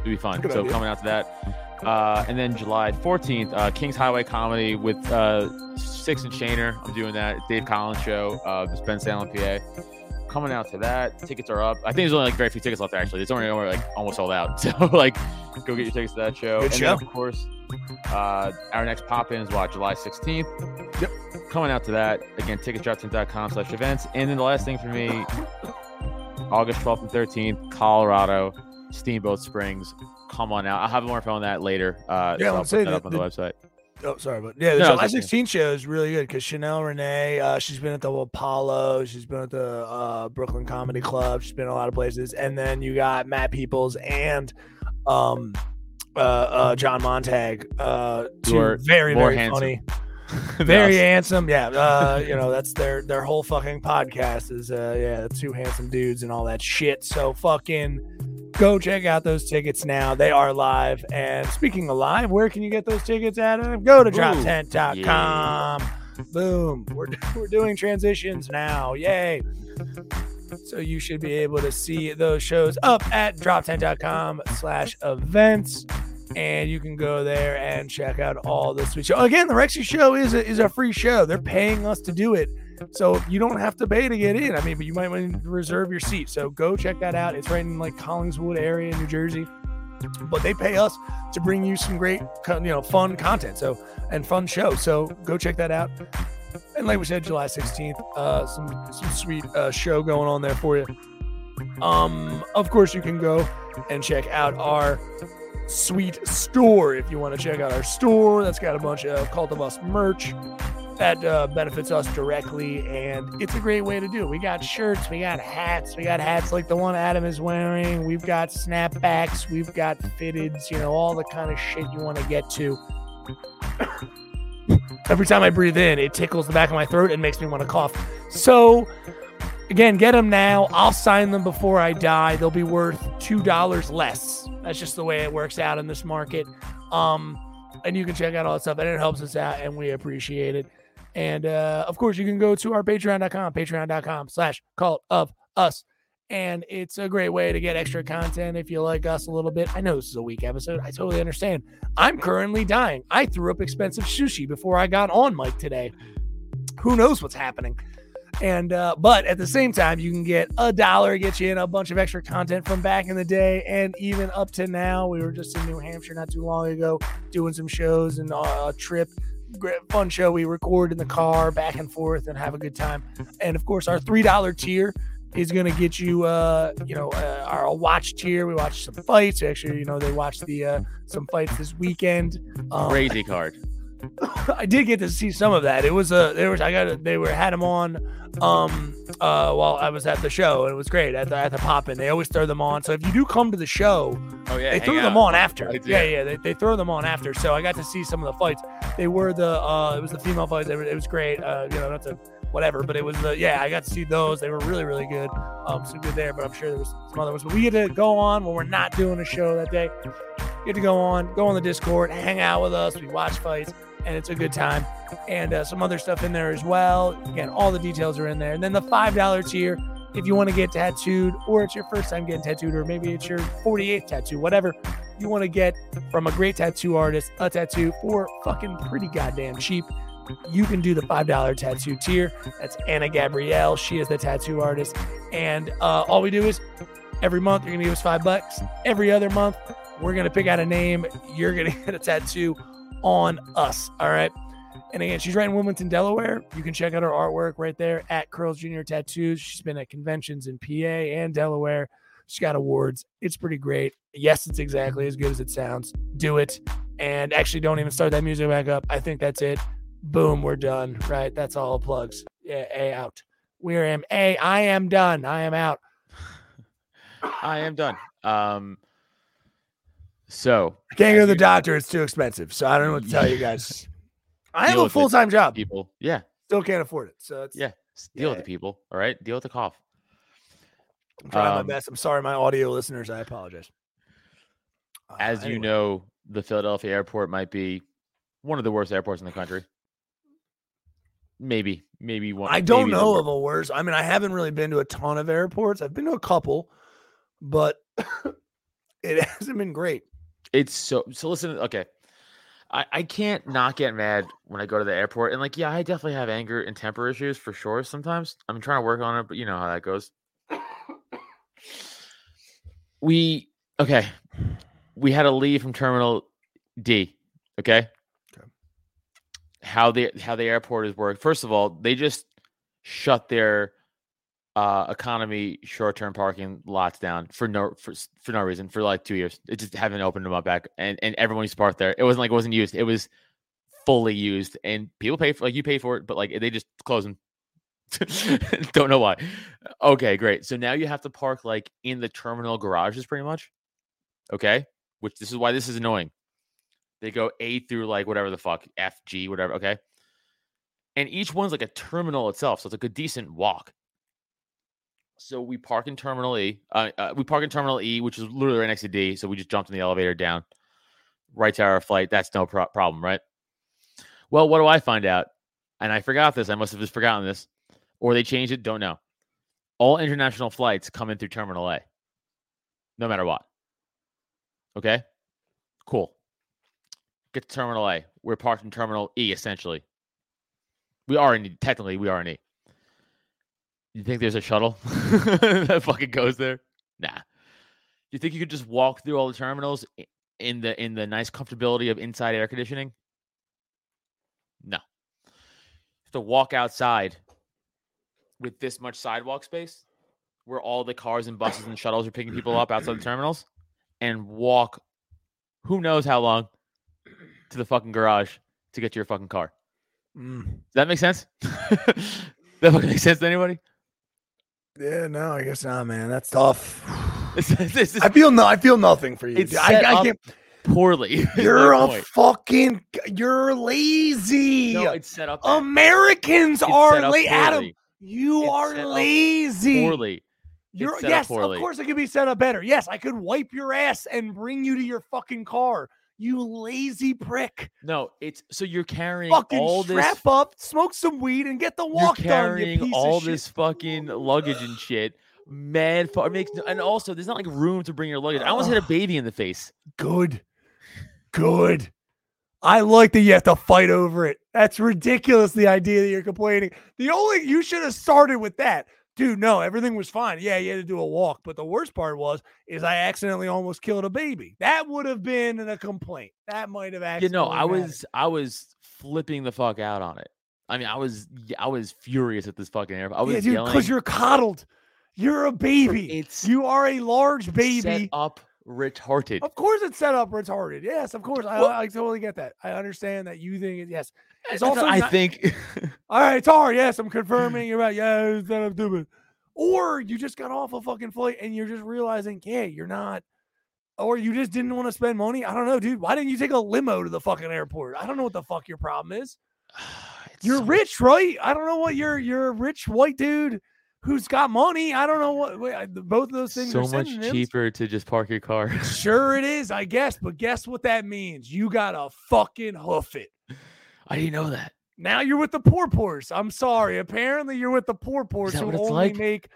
It'll be fun. Good so idea. coming after that. Uh, and then July 14th, uh, King's Highway Comedy with uh, Six and Shaner. I'm doing that. Dave Collins show. Uh, this Bensalem, PA. Coming out to that. Tickets are up. I think there's only like very few tickets left. Actually, it's only only, like almost sold out. So like, go get your tickets to that show. Good and show. Then, of course, uh, our next pop in is what July 16th. Yep. Coming out to that again. Ticketdroptent.com slash events. And then the last thing for me, August 12th and 13th, Colorado, Steamboat Springs. Come on out. I'll have more info on that later. Uh, Yeah, so I'll put that up on the, the- website. Oh, sorry, but yeah, the No, July it's 16 show is really good because Chanel Renee, uh, she's been at the Apollo, she's been at the uh, Brooklyn Comedy Club, she's been a lot of places, and then you got Matt Peoples and um, uh, uh, John Montag, uh, two very very handsome funny, very handsome. Yeah, uh, you know that's their their whole fucking podcast is uh, yeah, two handsome dudes and all that shit. So fucking go check out those tickets now. They are live. And speaking of live, where can you get those tickets, Adam? Go to droptent.com. Boom. We're, we're doing transitions now. Yay. So you should be able to see those shows up at droptent.com slash events. And you can go there and check out all the sweet show. Again, the Rexy show is a, is a free show. They're paying us to do it. So you don't have to pay to get in. I mean, but you might want to reserve your seat. So go check that out. It's right in like Collingswood area, in New Jersey. But they pay us to bring you some great, you know, fun content. So and fun show. So go check that out. And like we said, July 16th, uh, some some sweet uh, show going on there for you. Um, of course, you can go and check out our sweet store if you want to check out our store. That's got a bunch of Cult of Us merch that uh, benefits us directly, and it's a great way to do it. We got shirts, we got hats, we got hats like the one Adam is wearing, we've got snapbacks, we've got fitteds, you know, all the kind of shit you want to get to. Every time I breathe in, it tickles the back of my throat and makes me want to cough. So, again, get them now. I'll sign them before I die. They'll be worth two dollars less. That's just the way it works out in this market. Um, and you can check out all that stuff, and it helps us out, and we appreciate it. And uh, of course, you can go to our patreon.com, patreon.com slash cult of us. And it's a great way to get extra content if you like us a little bit. I know this is a weak episode. I totally understand. I'm currently dying. I threw up expensive sushi before I got on mic today. Who knows what's happening? And uh, but at the same time, you can get a dollar, get you in a bunch of extra content from back in the day, and even up to now. We were just in New Hampshire not too long ago, doing some shows and uh, a trip. Fun show. We record in the car, back and forth, and have a good time. And of course, our three dollar tier is going to get you, uh, you know, uh, our watch tier. We watched some fights. Actually, you know, they watched the uh, some fights this weekend. Um, Crazy card. I did get to see some of that. It was a there was I got a, they were had them on um uh while I was at the show and it was great at the at the pop in. They always throw them on. So if you do come to the show, Oh yeah, they throw them on after. Yeah, yeah, they, they throw them on after. So I got to see some of the fights. They were the uh it was the female fights. Were, it was great. Uh you know, not to whatever, but it was the yeah, I got to see those. They were really really good. Um some good there, but I'm sure there was some other ones. But we get to go on when we're not doing a show that day. Get to go on, go on the Discord, hang out with us. We watch fights, and it's a good time. And uh, some other stuff in there as well. Again, all the details are in there. And then the five dollar tier, if you want to get tattooed, or it's your first time getting tattooed, or maybe it's your 48th tattoo, whatever you want to get from a great tattoo artist, a tattoo for fucking pretty goddamn cheap. You can do the five dollar tattoo tier. That's Anna Gabrielle. She is the tattoo artist, and uh, all we do is every month you're gonna give us five bucks. Every other month we're gonna pick out a name. You're gonna get a tattoo on us. All right. And again, she's right in Wilmington, Delaware. You can check out her artwork right there at Curls Junior Tattoos. She's been at conventions in PA and Delaware. She's got awards. It's pretty great. Yes, it's exactly as good as it sounds. Do it. And actually, don't even start that music back up. I think that's it. Boom, we're done. Right? That's all plugs. Yeah, A out. We're am A. I am done. I am out. I am done. Um. So I can't go to the doctor. It's too expensive. So I don't know what to tell you guys. I have a full time job. people, yeah, Still can't afford it. So it's, yeah, deal with the people. All right, deal with the cough. I'm trying Um, my best. I'm sorry, my audio listeners. I apologize. Uh, As you know, the Philadelphia airport might be one of the worst airports in the country. Maybe, maybe one. I don't know of a worse. I mean, I haven't really been to a ton of airports. I've been to a couple, but it hasn't been great. It's so so. Listen, okay. I, I can't not get mad when I go to the airport. And like, yeah, I definitely have anger and temper issues for sure sometimes. I'm trying to work on it, but you know how that goes. We okay. We had to leave from terminal D. Okay. Okay. How the how the airport is work. First of all, they just shut their uh economy short-term parking lots down for no for, for no reason for like two years. It just haven't opened them up back and and everyone used to park there. It wasn't like it wasn't used. It was fully used and people pay for like you pay for it but like they just close them don't know why. Okay great. So now you have to park like in the terminal garages pretty much okay? Which this is why this is annoying. They go a through like whatever the fuck f g whatever okay? And each one's like a terminal itself so it's like a decent walk so we park in Terminal E. Uh, uh, we park in Terminal E, which is literally right next to D. So we just jumped in the elevator down, right to our flight. That's no pro- problem, right? Well, what do I find out? And I forgot this. I must have just forgotten this, or they changed it. Don't know. All international flights come in through Terminal A, no matter what. Okay, cool. Get to Terminal A. We're parked in Terminal E, essentially. We are in technically we are in E. You think there's a shuttle that fucking goes there? Nah. You think you could just walk through all the terminals in the in the nice comfortability of inside air conditioning? No. You have to walk outside with this much sidewalk space where all the cars and buses and shuttles are picking people up outside the terminals and walk who knows how long to the fucking garage to get to your fucking car. Mm. Does that make sense? that fucking make sense to anybody? Yeah, no, I guess not, man. That's tough. This, this is I feel no. I feel nothing for you. It's dude. set I, I can't. poorly. You're a point. fucking. You're lazy. no, it's set up. Americans are lazy. Adam, you It's are lazy. Poorly. You're yes, of course it could be set up better. Yes, I could wipe your ass and bring you to your fucking car. You lazy prick. No, it's so you're carrying Fucking all this strap up, smoke some weed, and get the walk You're walk done. You carrying all of shit. this fucking luggage and shit. Mad far makes and also there's not like room to bring your luggage. I almost hit a baby in the face. Good. Good. I like that you have to fight over it. That's ridiculous. The idea that you're complaining. The only you should have started with that. Dude, no, everything was fine. Yeah, you had to do a walk. But the worst part was is I accidentally almost killed a baby. That would have been a complaint. That might have actually. You know, I was I was flipping the fuck out on it. I mean, I was I was furious at this fucking airport. I was yeah, dude, because you're coddled. You're a baby. It's you are a large baby. set baby. up retarded. Of course, it's set up retarded. Yes, of course. I, I totally get that. I understand that you think it. Yes, it's also. I not- think. All right, Tar. Yes, I'm confirming. You're right. Yeah, it's set up stupid. Or you just got off a fucking flight and you're just realizing, yeah, you're not. Or you just didn't want to spend money. I don't know, dude. Why didn't you take a limo to the fucking airport? I don't know what the fuck your problem is. You're so- rich, right? I don't know what you're. You're a rich white dude who's got money. I don't know what. wait, Both of those things So much cheaper to just park your car. Sure, it is, I guess. But guess what that means? You gotta fucking hoof it. I didn't know that. Now you're with the poor poors. I'm sorry. Apparently, you're with the poor poors that who only like? make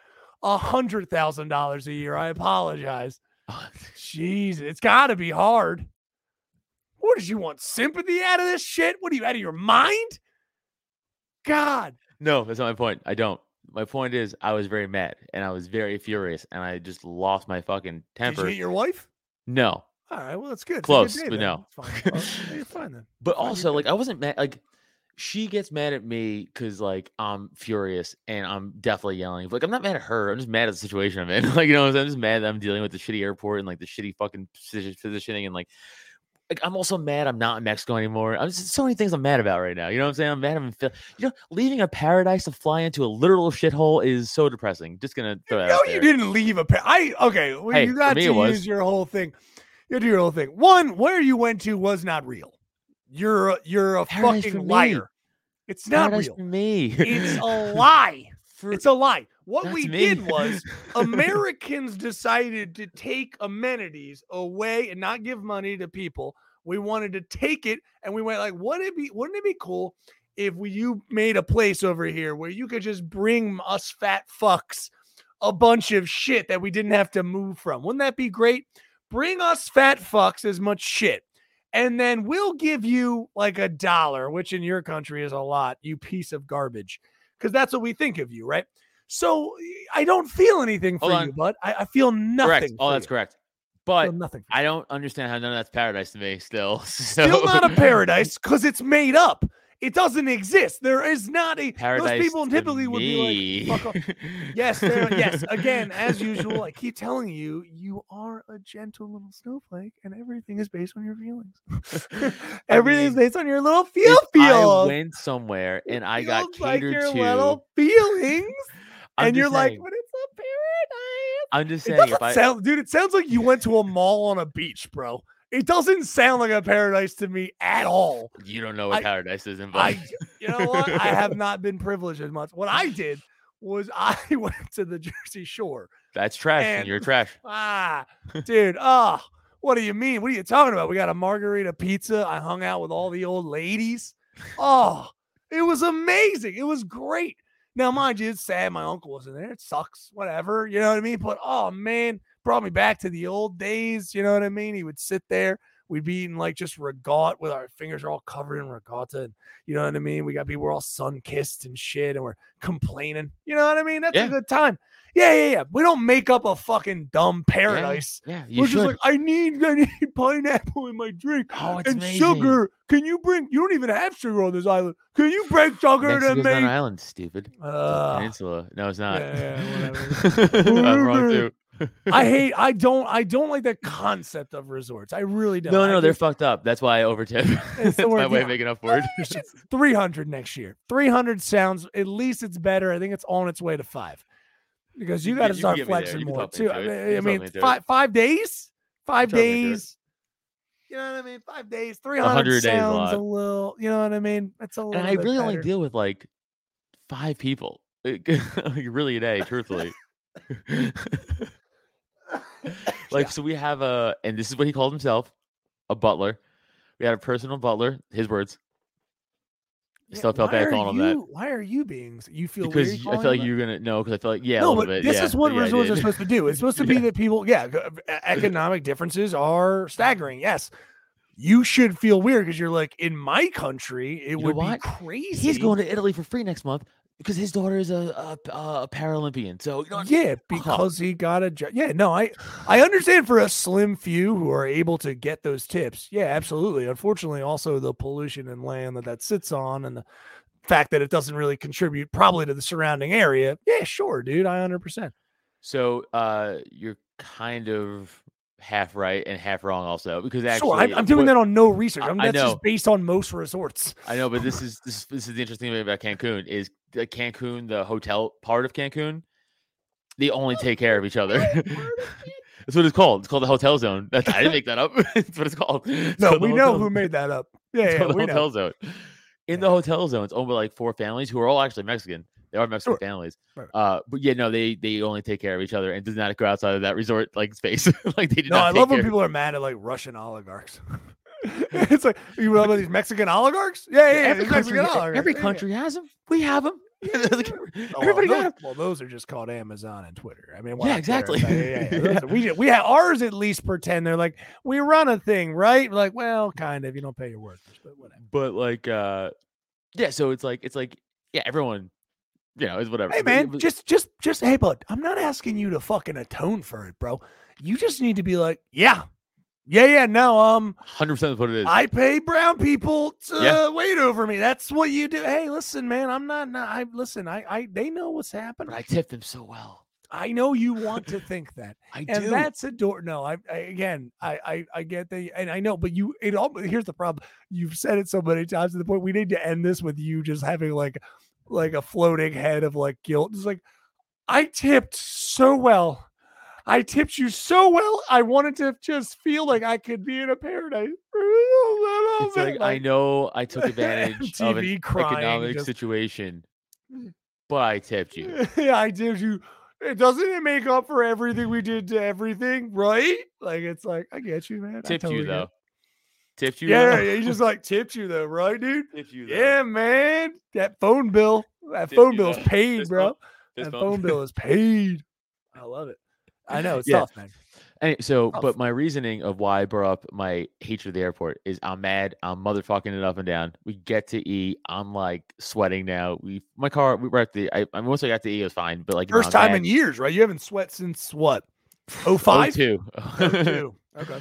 a hundred thousand dollars a year. I apologize. Oh, Jeez, it's got to be hard. What did you want? Sympathy out of this shit? What are you out of your mind? God, No, that's not my point. I don't. My point is, I was very mad and I was very furious, and I just lost my fucking temper. did you hit your wife? no, All right, well, that's good. It's good Close, day but then. no. It's fine. Oh, you're fine then. but Fine, also like I wasn't mad. Like she gets mad at me because like I'm furious and I'm definitely yelling. Like I'm not mad at her. I'm just mad at the situation I'm in. like you know, what I'm saying? I'm just mad that I'm dealing with the shitty airport and like the shitty fucking positioning and like. Like I'm also mad I'm not in Mexico anymore. I'm just so many things I'm mad about right now. You know what I'm saying? I'm mad I'm in you know leaving a paradise to fly into a literal shithole is so depressing. Just gonna throw that No, out you didn't leave a pa- I okay. Well, Hey, you got to use your whole thing. You do your whole thing. One, where you went to was not real. You're a, you're a Paradise fucking me. liar. It's not Paradise real. me. It's a lie. For- It's a lie. What That's we me. did was Americans decided to take amenities away and not give money to people. We wanted to take it, and we went like, "Wouldn't it be? Wouldn't it be cool if we, you made a place over here where you could just bring us fat fucks a bunch of shit that we didn't have to move from? Wouldn't that be great? Bring us fat fucks as much shit." And then we'll give you like a dollar, which in your country is a lot, you piece of garbage because that's what we think of you, right? So I don't feel anything for you, bud. I, I feel nothing. correct. Oh, that's you. correct. But nothing. I don't understand how none of that's paradise to me. Still, Still not a paradise because it's made up. It doesn't exist. There is not a. paradise. those people typically would be like, "Fuck off." Yes, yes. Again, as usual, I keep telling you, you are a gentle little snowflake, and everything is based on your feelings. Everything is mean, based on your little feel if I went somewhere and I got Feels like catered your to. little feelings, I'm and you're just like, but it's a paradise. I'm just It saying, if I sound, dude. It sounds like you went to a mall on a beach, bro. It doesn't sound like a paradise to me at all. you don't know what I- paradise is I, involved. you know what? I have not been privileged as much. What I did was I went to the Jersey Shore. That's trash, and, and- you're trash. Ah, dude. Oh, what do you mean? What are you talking about? We got a margarita pizza. I hung out with all the old ladies. Oh, it was amazing. It was great. Now, mind you, it's sad my uncle wasn't there. It sucks. Whatever. You know what I mean? But oh man, brought me back to the old days. You know what I mean? He would sit there. We'd be eating like just ricotta with our fingers are all covered in ricotta. And you know what I mean? We got people we're all sun kissed and shit, and we're complaining. You know what I mean? That's Yeah. a good time. Yeah, yeah, yeah. We don't make up a fucking dumb paradise. Yeah, you We're should. just like, I need, I need pineapple in my drink oh, it's and amazing. sugar. Can you bring? You don't even have sugar on this island. Can you bring sugar to not an island, stupid. Uh, peninsula. No, it's not. yeah, yeah, I'm wrong too. I hate. I don't. I don't like the concept of resorts. I really don't. No, I no, they're just- fucked up. That's why I overtip. That's my word, way yeah. of making up for it. 300 next year. 300 sounds at least it's better. I think it's on its way to five because you You got to can- you can start get me there. flexing more too. I mean, I mean me into it. five five days, five talk me into it. days. You know what I mean? Five days, 300 100 days is a sounds a little. You know what I mean? That's a little. and I really only deal with like five people. like really a day, truthfully. like so we have a and this is what he called himself, a butler. We had a personal butler. His words. Yeah, still felt why bad are calling him that you- Why are you being? You feel because I calling like that? you're gonna know because I feel like yeah a no, little but bit. this yeah, is what yeah, resorts are supposed to do. It's supposed to be Yeah. that people, yeah, economic differences are staggering. Yes, you should feel weird because you're like, in my country, it know would be crazy. He's going to Italy for free next month because his daughter is a a, a Paralympian. So you know. Yeah, because he got a job. Yeah, no, I I understand for a slim few who are able to get those tips. Yeah, absolutely. Unfortunately, also the pollution and land that that sits on, and the fact that it doesn't really contribute probably to the surrounding area. Yeah, sure, dude. I hundred percent. so uh, you're kind of half right and half wrong also because actually Sure, I'm, I'm doing what- that on no research. I'm, I know. just based on most resorts. I know, but this is this, is- this is the interesting thing about Cancun is the Cancun, the hotel part of Cancun, they only take care of each other. That's what it's called. It's called the hotel zone. That's, I didn't make that up. That's what it's called. It's No, called we know who made that up. Yeah, yeah, called the we hotel know. zone. In the hotel zone, it's owned by like four families who are all actually Mexican. They are Mexican Sure. families. Right. Uh, but yeah, no, they they only take care of each other and does not go outside of that resort like space. like they do No, I love when people are mad at like Russian oligarchs. it's like you love these Mexican oligarchs? Yeah, yeah, yeah every country, every yeah, yeah. country has them. We have them. Like, Oh, well, everybody those, got 'em. well, those are just called Amazon and Twitter. I mean, Yeah, exactly. Yeah, yeah, yeah. Those are- we we have ours at least pretend they're like we run a thing, right? Like, well, kind of. You don't pay your workers, but whatever. but like uh yeah so it's like it's like yeah everyone you know is whatever Hey man, but- just just just hey bud, I'm not asking you to fucking atone for it, bro. You just need to be like, yeah, yeah, yeah. No, um, 100% is what it is I pay brown people to Yeah. wait over me. That's what you do. Hey, listen, man, I'm not. not I listen. I, I, they know what's happening. but i tipped them so well I know you want to think that, i and do that's a door. No, I, I again, I, I, I get that, and I know, but you, it all. Here's the problem. You've said it so many times to the point we need to end this with you just having like, like a floating head of like guilt. It's like, I tipped so well. I tipped you so well. I wanted to just feel like I could be in a paradise. it's like i know i took advantage of an crying, economic just- situation mm. but i tipped you yeah, I tipped you. It doesn't it make up for everything we did to everything, right? Like it's like I get you, man. I tipped totally you though tipped you Yeah, yeah, he just like tipped you though, right, dude? tipped you though. Yeah, man. That phone bill, that Tipped phone you, bill's though. paid, Fist bro. bump, That bump. phone bill is paid. I love it. I know it's Yeah. tough, man. Any- so, Tough. but my reasoning of why I brought up my hatred of the airport is I'm mad. I'm motherfucking it up and down. We get to E. I'm like sweating now. We my car. We were at the. I, I once I got to E, it was fine. But like you know, First time mad. in years, right? You haven't sweat since what? Oh, oh five? two. Oh two. Okay.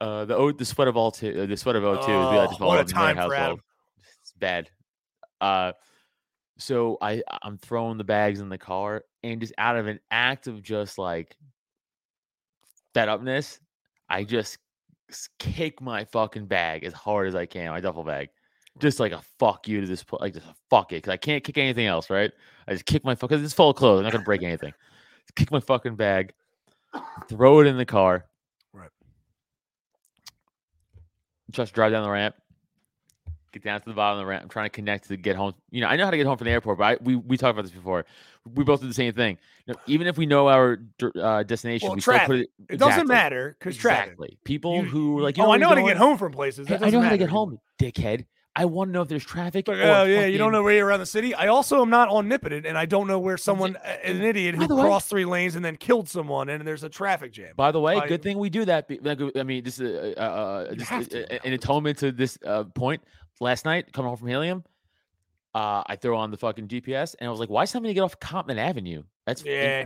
Uh, the O, the sweat of all two. Uh, the sweat of O two. is Oh, call what a it in their time for Adam. It's bad. Uh, so I I'm throwing the bags in the car and just out of an act of just like fed upness, I just kick my fucking bag as hard as I can, my duffel bag. Just like a fuck you to this, pl- like just fuck it, because I can't kick anything else, right? I just kick my fuck, because it's full of clothes. I'm not gonna break anything. kick my fucking bag, throw it in the car. Right. Just drive down the ramp, get down to the bottom of the ramp. I'm trying to connect to get home. You know, I know how to get home from the airport, but I, we we talked about this before. We both did the same thing. You know, even if we know our uh, destination, Well, we still put traffic. it. It doesn't matter because traffic. People You- who like, you oh, know I know how to get home from places. Hey, I know how to get home, dickhead. I want to know if there's traffic. Oh yeah, you don't know where you're around the city. I also am not omnipotent, and I don't know where someone, an idiot who the way- crossed three lanes and then killed someone, and there's a traffic jam. By the way, I- good thing we do that. like, I mean, this is uh, uh, just, an atonement to this uh, point. Last night, coming home from Helium, uh, I throw on the fucking GPS, and I was like, "Why is somebody get off Cottman Avenue?" That's in- Yeah,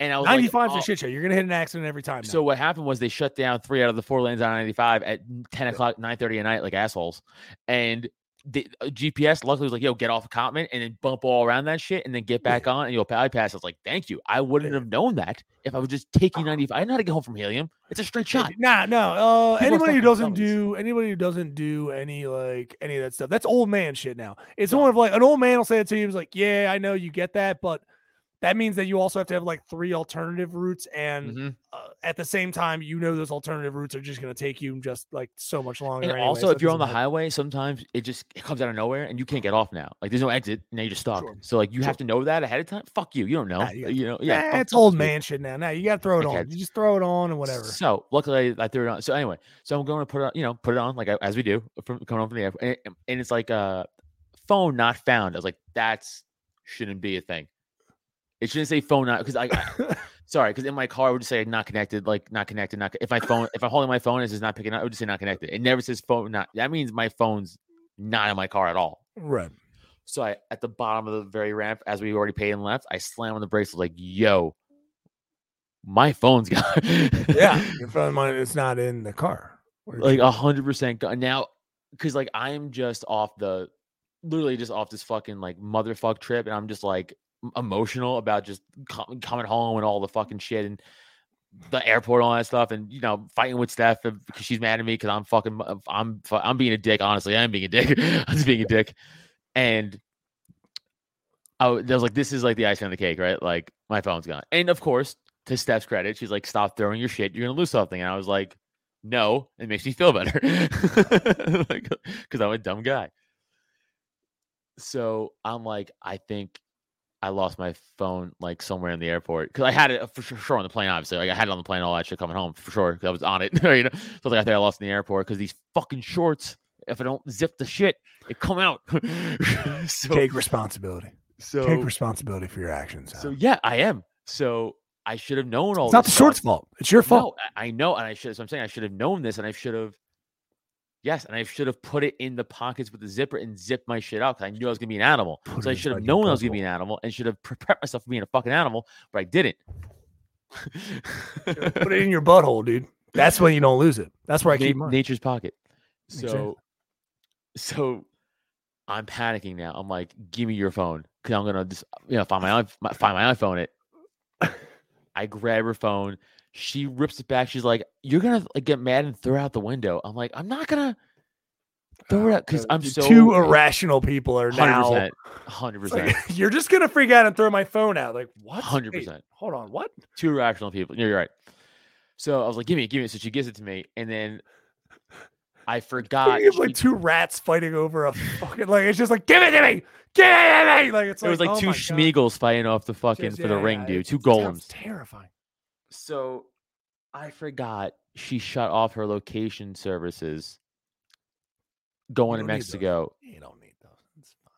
And I was like, 95 is "Oh." a shit show. You're gonna hit an accident every time. now. So what happened was they shut down three out of the four lanes on 95 at 10 o'clock, 9:30 at night, like assholes. And the uh, GPS luckily was like, "Yo, get off of Cottman and then bump all around that shit, and then get back on and you'll bypass." I was like, "Thank you. I wouldn't Yeah. have known that if I was just taking 95. I know how to get home from Helium. It's a straight shot." Nah, no. Uh, anybody who doesn't do anybody who doesn't do any like any of that stuff, that's old man shit. Now it's more of like an old man will say it to you. He's like, "Yeah, I know you get that, but that means that you also have to have like three alternative routes, and Mhm. uh, at the same time, you know those alternative routes are just going to take you just like so much longer. And anyway, also, so if you're on the matter. highway, sometimes it just it comes out of nowhere and you can't get off now. Like there's no exit. Now you're just stuck. Sure. So like you Sure. have to know that ahead of time. Fuck you. You don't know. Nah, you You, gotta- know. Yeah. Fuck- it's old you. man shit now. Now you got to throw it on. You just throw it on and whatever. So luckily I threw it on. So anyway, so I'm going to put it on, you know, put it on like I- as we do from coming home from the airport. And, and it's like uh phone not found. I was like, that's shouldn't be a thing. It shouldn't say phone not because I, I sorry, because in my car it would just say not connected, like not connected, not if my phone if I'm holding my phone, it says not picking up, it would just say not connected. It never says phone not that means my phone's not in my car at all. right. So I at the bottom of the very ramp, as we already paid and left, I slam on the brakes, like, yo, my phone's gone. Yeah. Your phone mine it's not in the car. Like a hundred percent gone. Now, because like I'm just off the literally just off this fucking like motherfuck trip, and I'm just like emotional about just com- coming home and all the fucking shit and the airport and all that stuff, and you know fighting with Steph because she's mad at me because I'm fucking I'm I'm being a dick. Honestly, I'm being a dick. I'm just being a dick, and. I was was like, this is like the icing on the cake, right? Like, my phone's gone. And of course, to Steph's credit, she's like, stop throwing your shit. You're going to lose something. And I was like, no, it makes me feel better. like, because I'm a dumb guy. So I'm like, I think I lost my phone like somewhere in the airport because I had it uh, for sure, on the plane. Obviously, like I had it on the plane, all that shit coming home for sure. 'cause I was on it, you know. So I like, I think I lost in the airport because these fucking shorts. If I don't zip the shit, it come out. so, take responsibility. so, take responsibility for your actions. so yeah, I am. So I should have known all. it's not the short's fault. It's your fault. No, I I know, and I should. So I'm saying I should have known this, and I should have. Yes, and I should have put it in the pockets with the zipper and zipped my shit out because I knew I was gonna be an animal. Put so I should have known I was gonna be an animal and should have prepared myself for being a fucking animal, but I didn't. Put it in your butthole, dude. That's when you don't lose it. That's where I Na- keep mine. nature's pocket. Exactly. So, so I'm panicking now. I'm like, give me your phone because I'm gonna just you know find my, my find my iPhone. It. I grab her phone. She rips it back. She's like, "You're gonna like get mad and throw it out the window." I'm like, "I'm not gonna throw it out because Uh, I'm so two irrational people are hundred now. percent, hundred percent. like, you're just gonna freak out and throw my phone out. Like what? Hundred percent. Hold on. What? Two irrational people. You're right. So I was like, "Give me, give me." So she gives it to me, and then I forgot. It's like two rats fighting over a fucking like. It's just like give it to me, give it to me. Like it's it was like oh two. Smeagols fighting off the fucking Just- for the yeah, ring, yeah, dude. Two Gollums. Terrifying. So I forgot she shut off her location services going to don't need those. Mexico. You don't need those. It's fine.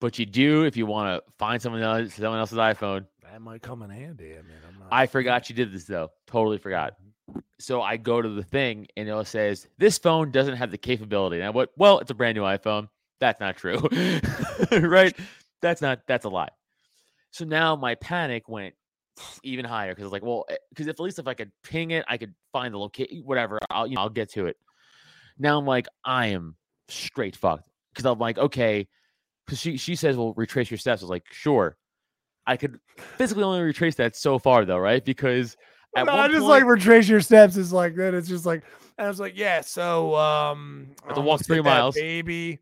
But you do if you want to find someone else someone else's iPhone. That might come in handy. I mean, I'm not. I forgot she did this though. Totally forgot. Mm-hmm. So I go to the thing and it says this phone doesn't have the capability. And I went, well, it's a brand new iPhone. That's not true. right? That's not that's a lie. So now my panic went even higher because I like, well, because if at least if I could ping it, I could find the location, whatever. I'll you know I'll get to it. Now I'm like, I am straight fucked because I'm like, okay, because she she says, well, retrace your steps. I was like, sure. I could physically only retrace that so far though, right? Because at no, I just point, like retrace your steps is like that. It's just like and I was like, yeah. So um, have to I walk three miles. baby.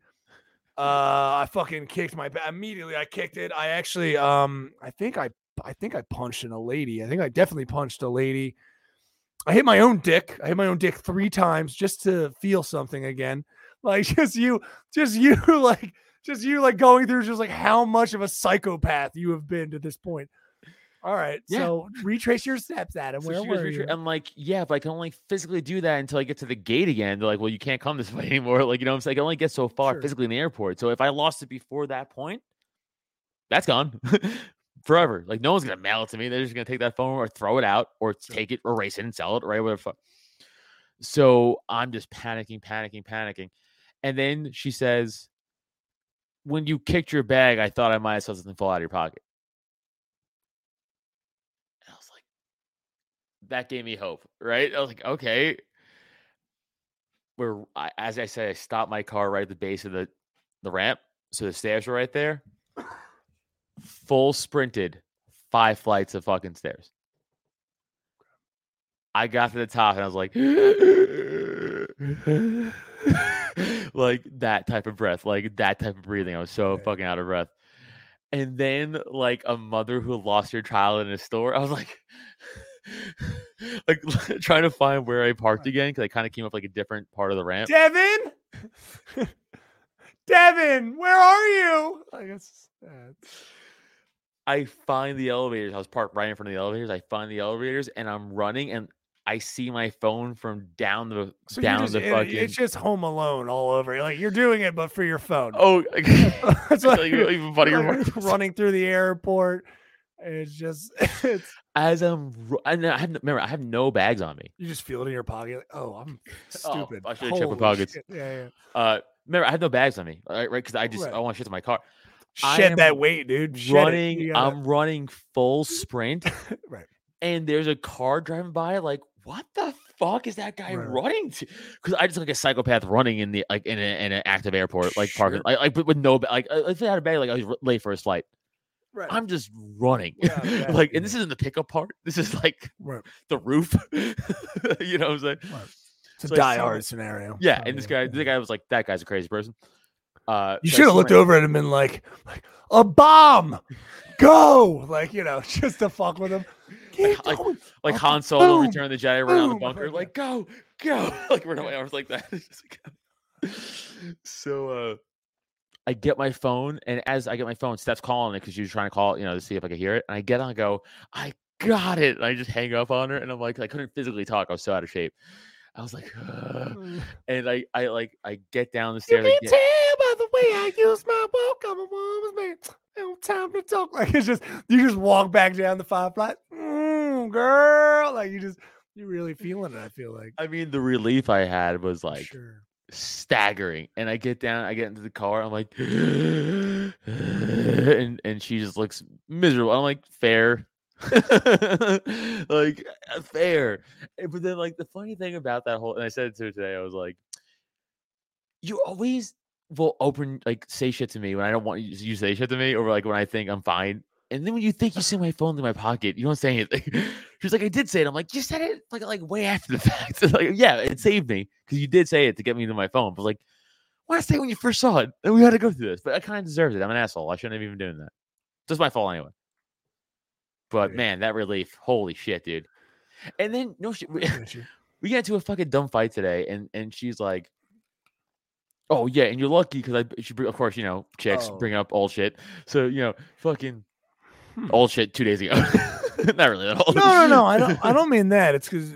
Uh, I fucking kicked my back immediately. I kicked it. I actually um, I think I I think I punched in a lady. I think I definitely punched a lady. I hit my own dick. I hit my own dick three times just to feel something again. Like just you, just you, like just you, like going through just like how much of a psychopath you have been to this point. All right, Yeah. so retrace your steps, Adam. So Where were "Retra-" you? I'm like, yeah, but I can only physically do that until I get to the gate again. They're like, well, you can't come this way anymore. Like, you know what I'm saying? I can only get so far Sure. physically in the airport. So if I lost it before that point, that's gone forever. Like, no one's going to mail it to me. They're just going to take that phone or throw it out or take it, erase it and sell it, right? Whatever. So I'm just panicking, panicking, panicking. And then she says, when you kicked your bag, I thought I might have saw something fall out of your pocket. And I was like, that gave me hope, right? I was like, okay. Where I, as I said, I stopped my car right at the base of the the ramp, so the stairs were right there. Full sprinted, five flights of fucking stairs. I got to the top and I was like, like that type of breath, like that type of breathing. I was so Right. fucking out of breath. And then, like a mother who lost her child in a store, I was like, like trying to find where I parked again because I kind of came up like a different part of the ramp. Devin, Devin, where are you? I guess. Uh, I find the elevators. I was parked right in front of the elevators. I find the elevators and I'm running and I see my phone from down the so down just- the it- fucking. It's just Home Alone all over. Like you're doing it, but for your phone. oh, That's like, like- even funnier. like running through the airport. It's just it's As I'm, and I have, no- remember I have no bags on me. you just feel it in your pocket. Like, oh, I'm Oh, stupid. I should've checked my pockets. shit. Yeah, yeah. Uh, remember I have no bags on me. Right, right, because I just Right. I want to shit to my car. Shed that weight, dude. Shed running, gotta- I'm running full sprint, right. and there's a car driving by. Like, what the fuck is that guy Right. running to? Because I just look like a psychopath running in the like in, a, in an active airport, like parking, like, like with, no like uh, if I had a bag, like I was late for his flight. Right. I'm just running, a doubt, like, and this isn't the pickup part. This is like right. the roof. you know what I'm saying? It's a So saw die hard scenario. Yeah, So, and this guy, the guy was like, that guy's a crazy person. Uh, You should have looked over at him and been like, like a bomb, go, like you know, just to fuck with him. Keep like- going. like Han Solo, boom, Return the Jedi, run out the bunker, like go, go, like run away. I was like that. It's just like- so uh, I get my phone, and as I get my phone, Steph's calling it because she was trying to call, you know, to see if I could hear it. And I get on, and go, I got it. And I just hang up on her, and I'm like, I couldn't physically talk. I was so out of shape. I was like, "Ugh." and I, I like, I get down the stairs. I can tell by the way I use my walk. I'm a woman's man. No time to talk. Like it's just you just walk back down the five flight. Mm, girl, like you just you're really feeling it. I feel like. I mean, the relief I had was like sure. staggering. And I get down, I get into the car, I'm like, and and she just looks miserable. I'm like, fair. like uh, fair. Eh, But then like the funny thing about that whole and I said it to her today, I was like, you always will open like say shit to me when I don't want you you say shit to me, or like when I think I'm fine. And then when you think you see my phone in my pocket, you don't say anything. She's like, I did say it. I'm like, you said it like like way after the fact. like, yeah, it saved me because you did say it to get me to my phone. But like, why say it when you first saw it? And we had to go through this. But I kind of deserved it. I'm an asshole. I shouldn't have even doing that. Just my fault anyway. But man, that relief, holy shit, dude. And then no shit. We, Got we got into a fucking dumb fight today, and and she's like, "Oh yeah," and you're lucky because I she of course you know chicks Oh. bring up old shit, so you know fucking Hmm. old shit two days ago. Not really that old. No, no, no. I don't. I don't mean that. It's because,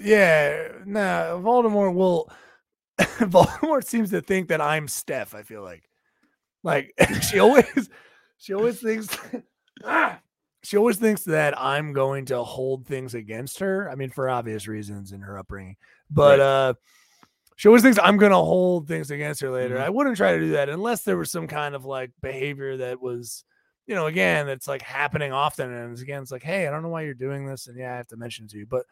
yeah, nah. Voldemort will. Voldemort seems to think that I'm Steph. I feel like, like she always, she always thinks, Ah! She always thinks that I'm going to hold things against her. I mean, for obvious reasons in her upbringing, but uh, she always thinks I'm going to hold things against her later. Mhm. I wouldn't try to do that unless there was some kind of like behavior that was you know, again, it's like happening often. And it's, again, it's like, hey, I don't know why you're doing this. And yeah, I have to mention it to you. But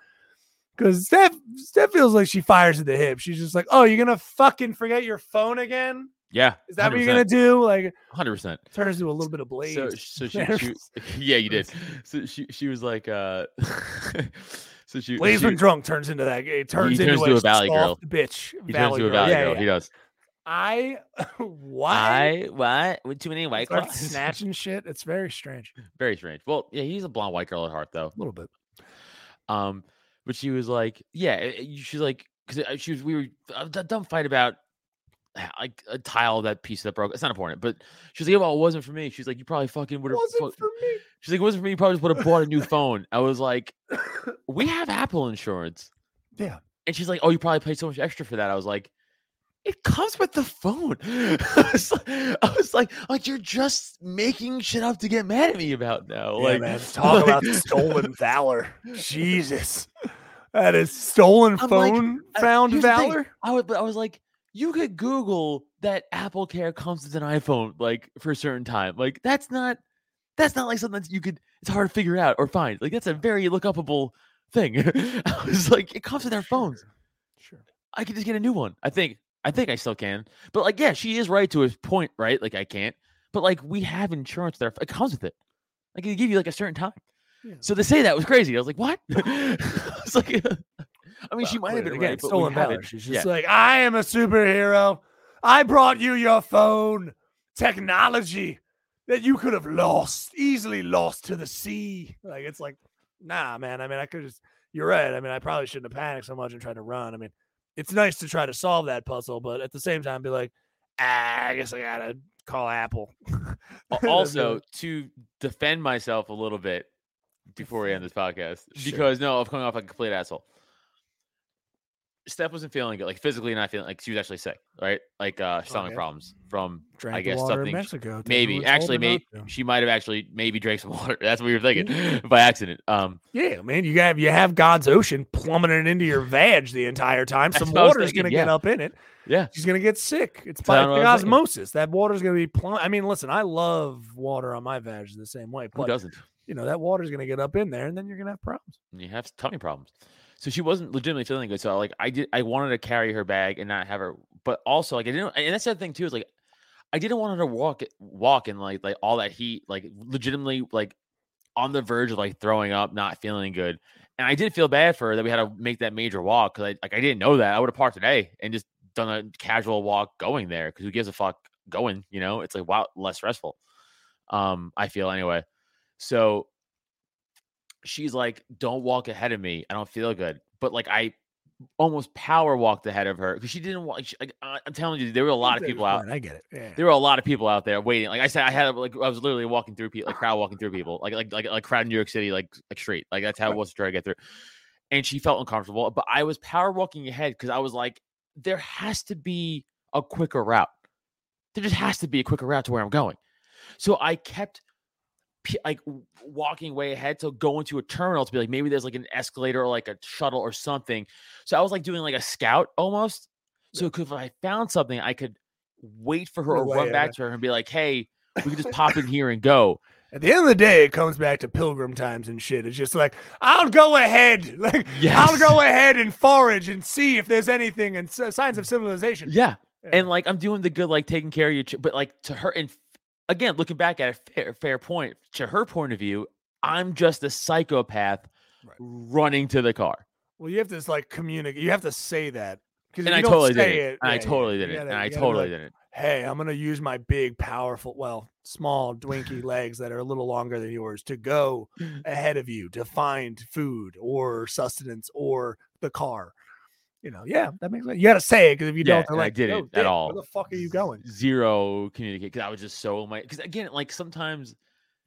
because Steph, Steph feels like she fires at the hip. She's just like, oh, you're going to fucking forget your phone again? Yeah, Is that what you're to do? Like, Hundred percent. turns to a little bit of blaze. So, so she, she, yeah, you did. So she, she was like, uh, so she, Blaze when drunk turns into that. It turns, turns into to a valley girl. bitch. he valley turns to a girl. valley Yeah, girl. yeah. He does. I, why? I what? With too many white girls snatching shit. It's very strange. Very strange. Well, yeah, he's a blonde white girl at heart, though. A little bit. Um, but she was like, yeah, eh, eh, she's like, because she was, we were a dumb fight about like a tile that piece that broke. It's not important, but she's like, yeah, well, it wasn't for me. She's like, you probably fucking would have. Wasn't for me. She's like, it wasn't for me. You probably just would have bought a new phone. I was like, we have Apple insurance, Yeah. and she's like, oh, you probably paid so much extra for that. I was like. It comes with the phone. I was like, I was like, like you're just making shit up to get mad at me about now. Yeah, like, man. Talk about like- stolen valor. Jesus. That is stolen I'm phone uh, found here's the thing, valor. I was, but I was like, you could Google that Apple Care comes with an iPhone, like for a certain time. Like that's not, that's not like something that you could. It's hard to figure out or find. Like that's a very look upable thing. I was like, it comes with their phones. Sure. I could just get a new one. I think. I think I still can. But like, yeah, she is right to a point, right? Like I can't. But like, we have insurance there. It comes with it. Like they give you like a certain time. Yeah. So to say that was crazy. I was like, what? I was like, I mean, she might have been clearly, right, again, but we stolen valor. haven't- She's yeah. just like, I am a superhero. I brought you your phone technology that you could have lost, easily lost to the sea. Like it's like nah, man. I mean, I could just. You're right. I mean, I probably shouldn't have panicked so much and tried to run. I mean, it's nice to try to solve that puzzle, but at the same time, be like, ah, I guess I gotta call Apple. Al- That's it. also to defend myself a little bit before we end this podcast Sure. because no, of coming off like a complete asshole. Steph wasn't feeling good, like physically not feeling like she was actually sick, right? Like uh stomach Okay. problems from Drank I guess water in something. Mexico. Maybe what it's told actually, maybe she might have actually maybe drank some water. That's what we were thinking by accident. Um, Yeah, man, you have you have God's ocean plummeting into your vag the entire time. Some water's thinking, gonna get up in it. yeah, She's gonna get sick. It's by what I was thinking. osmosis. That water's gonna be plum. I mean, listen, I love water on my vag the same way, who doesn't? you know that water's gonna get up in there, and then you're gonna have problems. And you have tummy problems. So she wasn't legitimately feeling good. So like I did, I wanted to carry her bag and not have her, but also like I didn't. And that's the thing too is like I didn't want her to walk walk in like like all that heat, like legitimately like on the verge of like throwing up, not feeling good. And I did feel bad for her that we had to make that major walk because I like I didn't know that. I would have parked today and just done a casual walk going there because who gives a fuck going? You know, it's like wow, less stressful. Um, I feel anyway. So she's like, "Don't walk ahead of me. I don't feel good." But like I almost power walked ahead of her because she didn't want. She, like, I'm telling you, there were a lot of people out. I get it. Yeah. There were a lot of people out there waiting. Like I said, I had like I was literally walking through people, like crowd walking through people, like like like like crowd in New York City, like like street. Like that's how it was to try to get through. And she felt uncomfortable, but I was power walking ahead because I was like, there has to be a quicker route. There just has to be a quicker route to where I'm going. So I kept like walking way ahead to go into a terminal to be like maybe there's like an escalator or like a shuttle or something. So I was like doing like a scout almost. So if I found something, I could wait for her or run back yeah. to her and be like, "Hey, we can just pop in here and go." At the end of the day, it comes back to pilgrim times and shit. It's just like I'll go ahead, like I'll go ahead and forage and see if there's anything and signs of civilization. Yeah, Yeah. and like I'm doing the good, like taking care of you, but like to her, and again, looking back at a fair, fair point to her point of view, I'm just a psychopath Right. running to the car. Well, you have to like communicate. You have to say that because I totally did it. it, And I yeah, yeah, totally did it. And I you gotta be totally did it. Hey, I'm gonna use my big, powerful, well, small, dwinky legs that are a little longer than yours to go mm. ahead of you to find food or sustenance or the car. You know, yeah, that makes sense. You got to say it because if you Yeah, don't, they're and I didn't "Yo, at all. Where the fuck are you going? Zero communicate because I was just so my because again, like sometimes,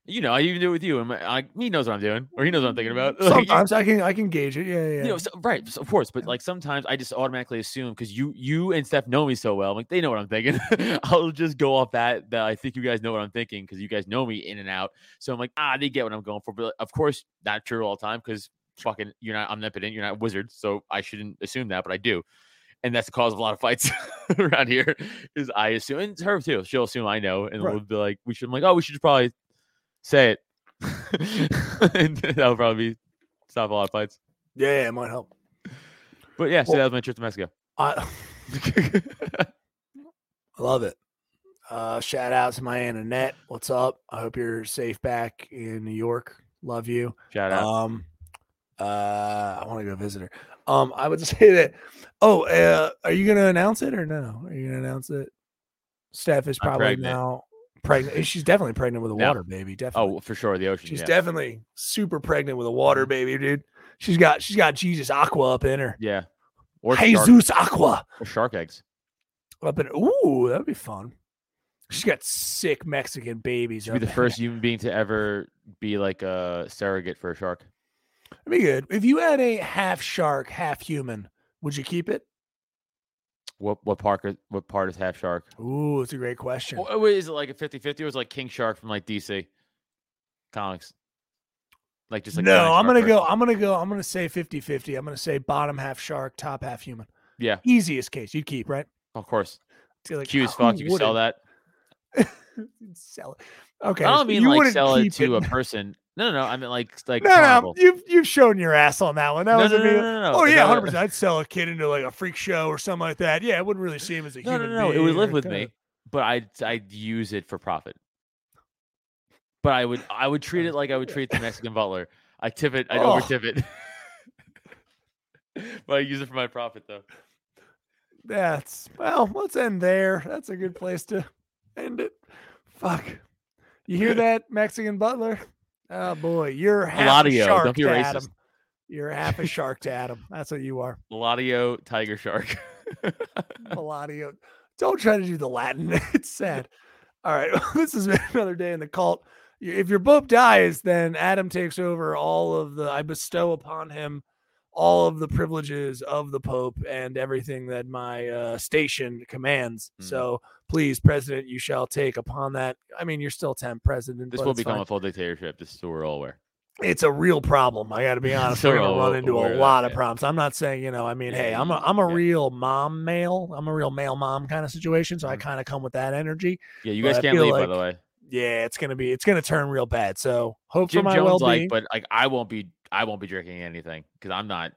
you know, I even do it with you, and my, I, he knows what I'm doing, or he knows what I'm thinking about. Like, Sometimes I can I can gauge it. Yeah, yeah. yeah. you know, so, right, so, of course, but like sometimes I just automatically assume because you, you and Steph know me so well, I'm like they know what I'm thinking. I'll just go off that that I think you guys know what I'm thinking because you guys know me in and out. So I'm like, ah, they get what I'm going for. But of course, not true all the time because fucking you're not omnipotent, you're not a wizard, so I shouldn't assume that, but I do. And that's the cause of a lot of fights around here. Is I assume, and her too. She'll assume I know, and Right. we'll be like, we should. I'm like, oh, we should probably say it. and that'll probably be stop a lot of fights. yeah, yeah, it might help. But yeah, so Well- that was my trip to Mexico. I I love it. Uh, shout out to my aunt Annette. What's up? I hope you're safe back in New York. Love you. Shout out. Um, uh, I want to go visit her. Um, I would say that. Oh, uh, are you gonna announce it or no? Are you gonna announce it? Steph is probably pregnant. now pregnant. She's definitely pregnant with a No. water baby. Definitely. oh, for sure, the ocean. she's yeah. definitely super pregnant with a water baby, dude. She's got she's got Jesus Aqua up in her. yeah. Or shark, Jesus Aqua or shark eggs. up in. Ooh, that'd be fun. She's got sick Mexican babies. She'd be the first human being to ever be like a surrogate for a shark. That'd be good. If you had a half shark, half human, would you keep it? What what part is- what part is half shark? Ooh, it's a great question. Or, or is it like a 50-50 or is it like King Shark from like DC comics? Like just like no, I'm gonna person. go. I'm gonna go. I'm gonna say 50-50. I'm gonna say bottom half shark, top half human. Yeah, Easiest case you'd keep, right? of course. So, like, Cute as fuck. You can sell wouldn't? that. sell it. Okay. I don't mean you like sell it keep to a person. No, no, no. I mean like like No, no, you've you've shown your ass on that one. That No, was no, a no, no, no, no. Oh yeah, hundred percent. I'd sell a kid into like a freak show or something like that. Yeah, it wouldn't really see him as a No, no, human. no. It would live with me, but I'd I'd use it for profit. But I would I would treat it like I would treat the Mexican butler. I tip it. I'd Oh. over tip it. but I use it for my profit though. That's well. Let's end there. That's a good place to end it. Fuck. You hear that, Mexican butler? Oh boy, you're half a shark don't be to racist. Adam. You're half a shark to Adam. That's what you are. Eladio Tiger Shark. Palladio. Don't try to do the Latin. It's sad. All right. This has been another day in the cult. If your Pope dies, then Adam takes over all of the, I bestow upon him all of the privileges of the Pope and everything that my uh, station commands. Mm. So please, President, you shall take upon that. I mean, you're still temp president. this will become fine. a full dictatorship. This is what we're all aware. it's a real problem. I got to be honest. So We're gonna run into a of that, lot of yeah. problems. I'm not saying you know. I mean, Yeah, hey, I'm a you- I'm a yeah. real mom male. I'm a real male mom kind of situation. So I Mhm. kind of come with that energy. Yeah, you guys I can't leave, by the way. Yeah, it's gonna be it's gonna turn real bad. So hope Jim for my well like, being. but like I won't be I won't be drinking anything because I'm not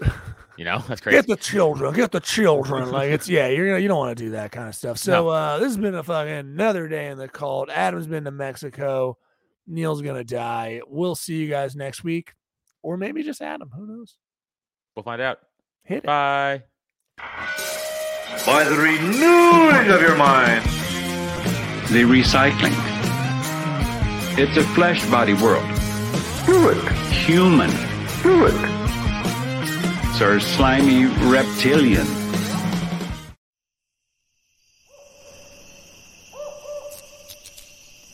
you know, that's crazy. Get the children, get the children. Like it's yeah, you're gonna you don't want to do that kind of stuff. So uh this has been a fucking another day in the cult. Adam's been to Mexico. Neil's gonna die. We'll see you guys next week, or maybe just Adam. Who knows? we'll find out. Hit it. Bye. By the renewing of your mind. The recycling. It's a flesh body world. Do it. Human. Do it. Sir slimy reptilian.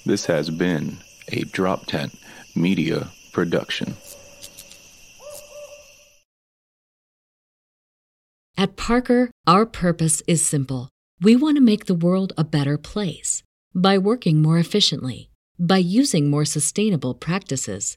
This has been a Drop Tent Media production. At Parker, our purpose is simple. We want to make the world a better place by working more efficiently, by using more sustainable practices,